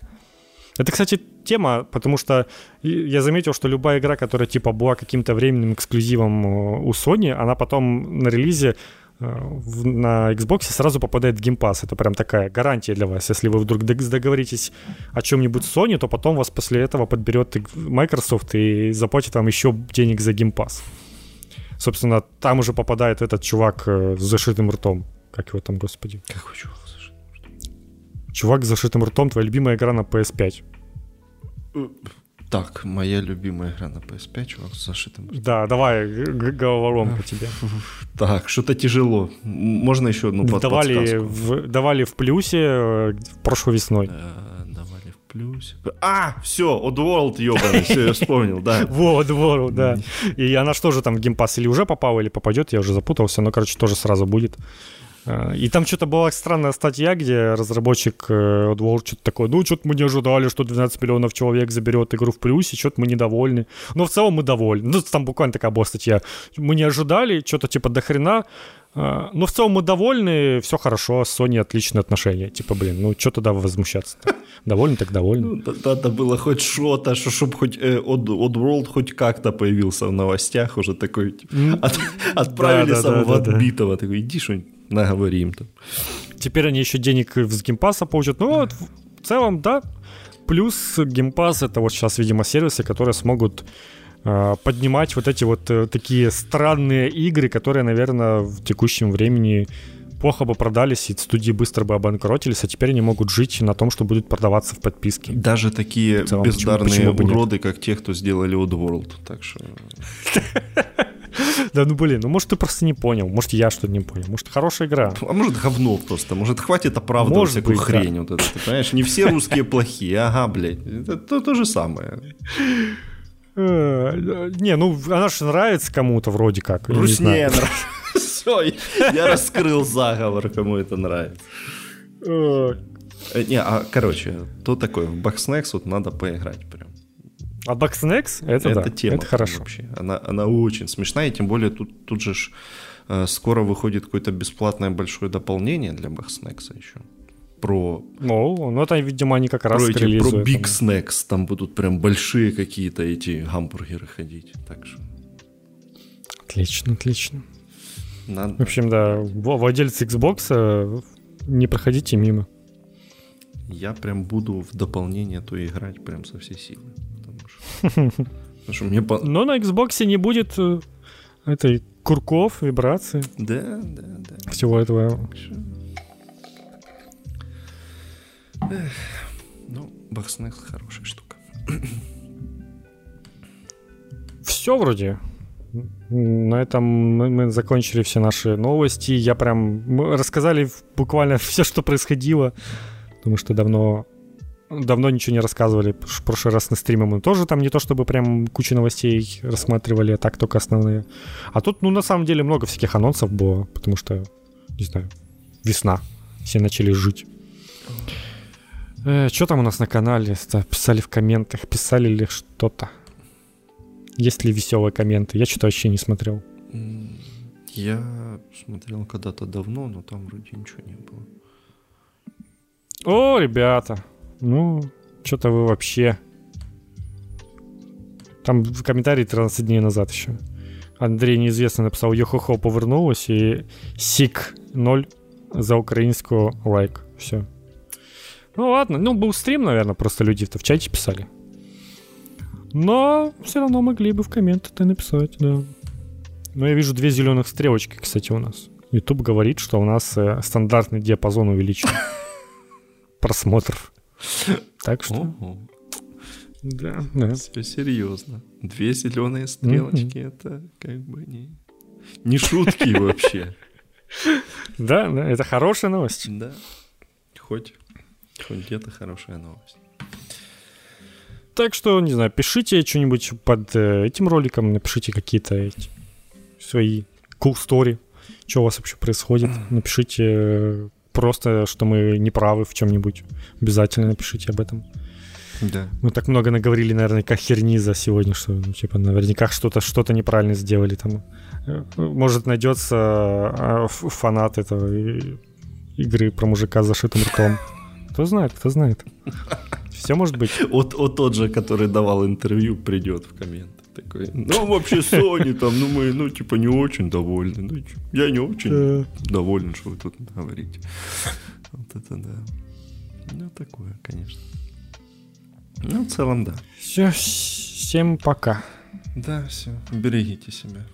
Это, кстати, тема, потому что я заметил, что любая игра, которая типа была каким-то временным эксклюзивом э, у Sony, она потом на релизе на Xbox сразу попадает в Game Pass. Это прям такая гарантия для вас. Если вы вдруг договоритесь о чем-нибудь с Sony, то потом вас после этого подберет Microsoft и заплатит вам еще денег за Game Pass собственно, там уже попадает этот чувак э, с зашитым ртом. Как его там, господи? Какой чувак с зашитым ртом? Чувак с зашитым ртом, твоя любимая игра на PS5. Э, так, моя любимая игра на PS5, чувак с зашитым. Да, давай, головоломка тебе. Так, что-то тяжело. Можно еще одну давали в, давали в плюсе э, прошлой весной плюс. А, все, Oddworld, ебаный, все, я вспомнил, да. Во, Oddworld, да. И она что же там в геймпас или уже попала, или попадет, я уже запутался, но, короче, тоже сразу будет. А, и там что-то была странная статья, где разработчик э, Oddworld что-то такое, ну, что-то мы не ожидали, что 12 миллионов человек заберет игру в плюсе, что-то мы недовольны. Но в целом мы довольны. Ну, там буквально такая была статья. Мы не ожидали, что-то типа до хрена, а, но в целом мы довольны, все хорошо, с Sony отличные отношения. Типа, блин, ну что туда возмущаться-то? Довольны так довольны. Ну, надо было хоть что-то, чтобы хоть э, Oddworld хоть как-то появился в новостях, уже такой, типа, от, отправили да, самого да, да, отбитого, да. такой, иди что наговори там. Теперь они еще денег с Game Pass а получат. Ну вот, в целом, да. Плюс Game Pass это вот сейчас, видимо, сервисы, которые смогут а, поднимать вот эти вот э, такие странные игры, которые, наверное, в текущем времени плохо бы продались, и студии быстро бы обанкротились, а теперь они могут жить на том, что будут продаваться в подписке. Даже такие целом, бездарные почему, почему уроды, нет? как те, кто сделали Oddworld. Так что... Да ну блин, ну может ты просто не понял, может я что-то не понял, может хорошая игра. А может говно просто, может хватит оправдывать может всякую быть, хрень да. вот это, ты понимаешь? Не все русские плохие, ага, блядь, это то, то же самое. Э, не, ну она же нравится кому-то вроде как. Русне нравится. Все, я раскрыл заговор, кому это нравится. Э, не, а, короче, то такое, в Бакснекс вот надо поиграть прям. А Бакснекс? Это, это да, тема это хорошо. Вообще. Она, она очень смешная, и тем более тут, тут же ж, э, скоро выходит какое-то бесплатное большое дополнение для Бакснекса еще про... Ну, ну это, видимо, они как раз про, эти, про Big Snacks, там будут прям большие какие-то эти гамбургеры ходить, так что... Отлично, отлично. Надо. В общем, да, владельцы Xbox, э, не проходите мимо. Я прям буду в дополнение то играть прям со всей силы. Потому что мне по... Но на Xbox не будет э, этой курков, вибраций. Да, да, да. Всего этого. Эх, ну, Бахснекс хорошая штука. Все вроде. На этом мы, мы закончили все наши новости. Я прям... Мы рассказали буквально все, что происходило. Потому что давно давно ничего не рассказывали. В прошлый раз на стриме мы тоже там не то чтобы прям кучу новостей рассматривали, а так только основные. А тут, ну, на самом деле много всяких анонсов было, потому что, не знаю, весна. Все начали жить. Э, что там у нас на канале? Писали в комментах, писали ли что-то? Есть ли веселые комменты? Я что-то вообще не смотрел. Я смотрел когда-то давно, но там вроде ничего не было. О, ребята, ну, что-то вы вообще... Там в комментарии 13 дней назад еще. Андрей неизвестно написал, йо-хо-хо повернулась и сик 0 за украинскую лайк. Все. Ну ладно, ну был стрим, наверное, просто люди-то в чате писали. Но все равно могли бы в комменты написать, да. Но я вижу две зеленых стрелочки, кстати, у нас. YouTube говорит, что у нас э, стандартный диапазон увеличен просмотров. Так что... Да, да. Все серьезно. Две зеленые стрелочки, это как бы не... Не шутки вообще. Да, да, это хорошая новость. Да. Хоть, хоть где-то хорошая новость. Так что, не знаю, пишите что-нибудь под э, этим роликом, напишите какие-то свои cool story, что у вас вообще происходит. Напишите э, просто, что мы не правы в чем-нибудь. Обязательно напишите об этом. Да. Мы так много наговорили, наверное, как херни за сегодня, что, ну, типа, наверняка что-то что неправильно сделали там. Э, Может, найдется а, фанат этого игры про мужика с зашитым ртом. Кто знает, кто знает. Все может быть. Вот, вот тот же, который давал интервью, придет в комменты. Такой, ну, вообще, Sony там, ну, мы, ну, типа, не очень довольны. Ну, я не очень доволен, что вы тут говорите. Вот это да. Ну, такое, конечно. Ну, в целом, да. Все, всем пока. Да, все. Берегите себя.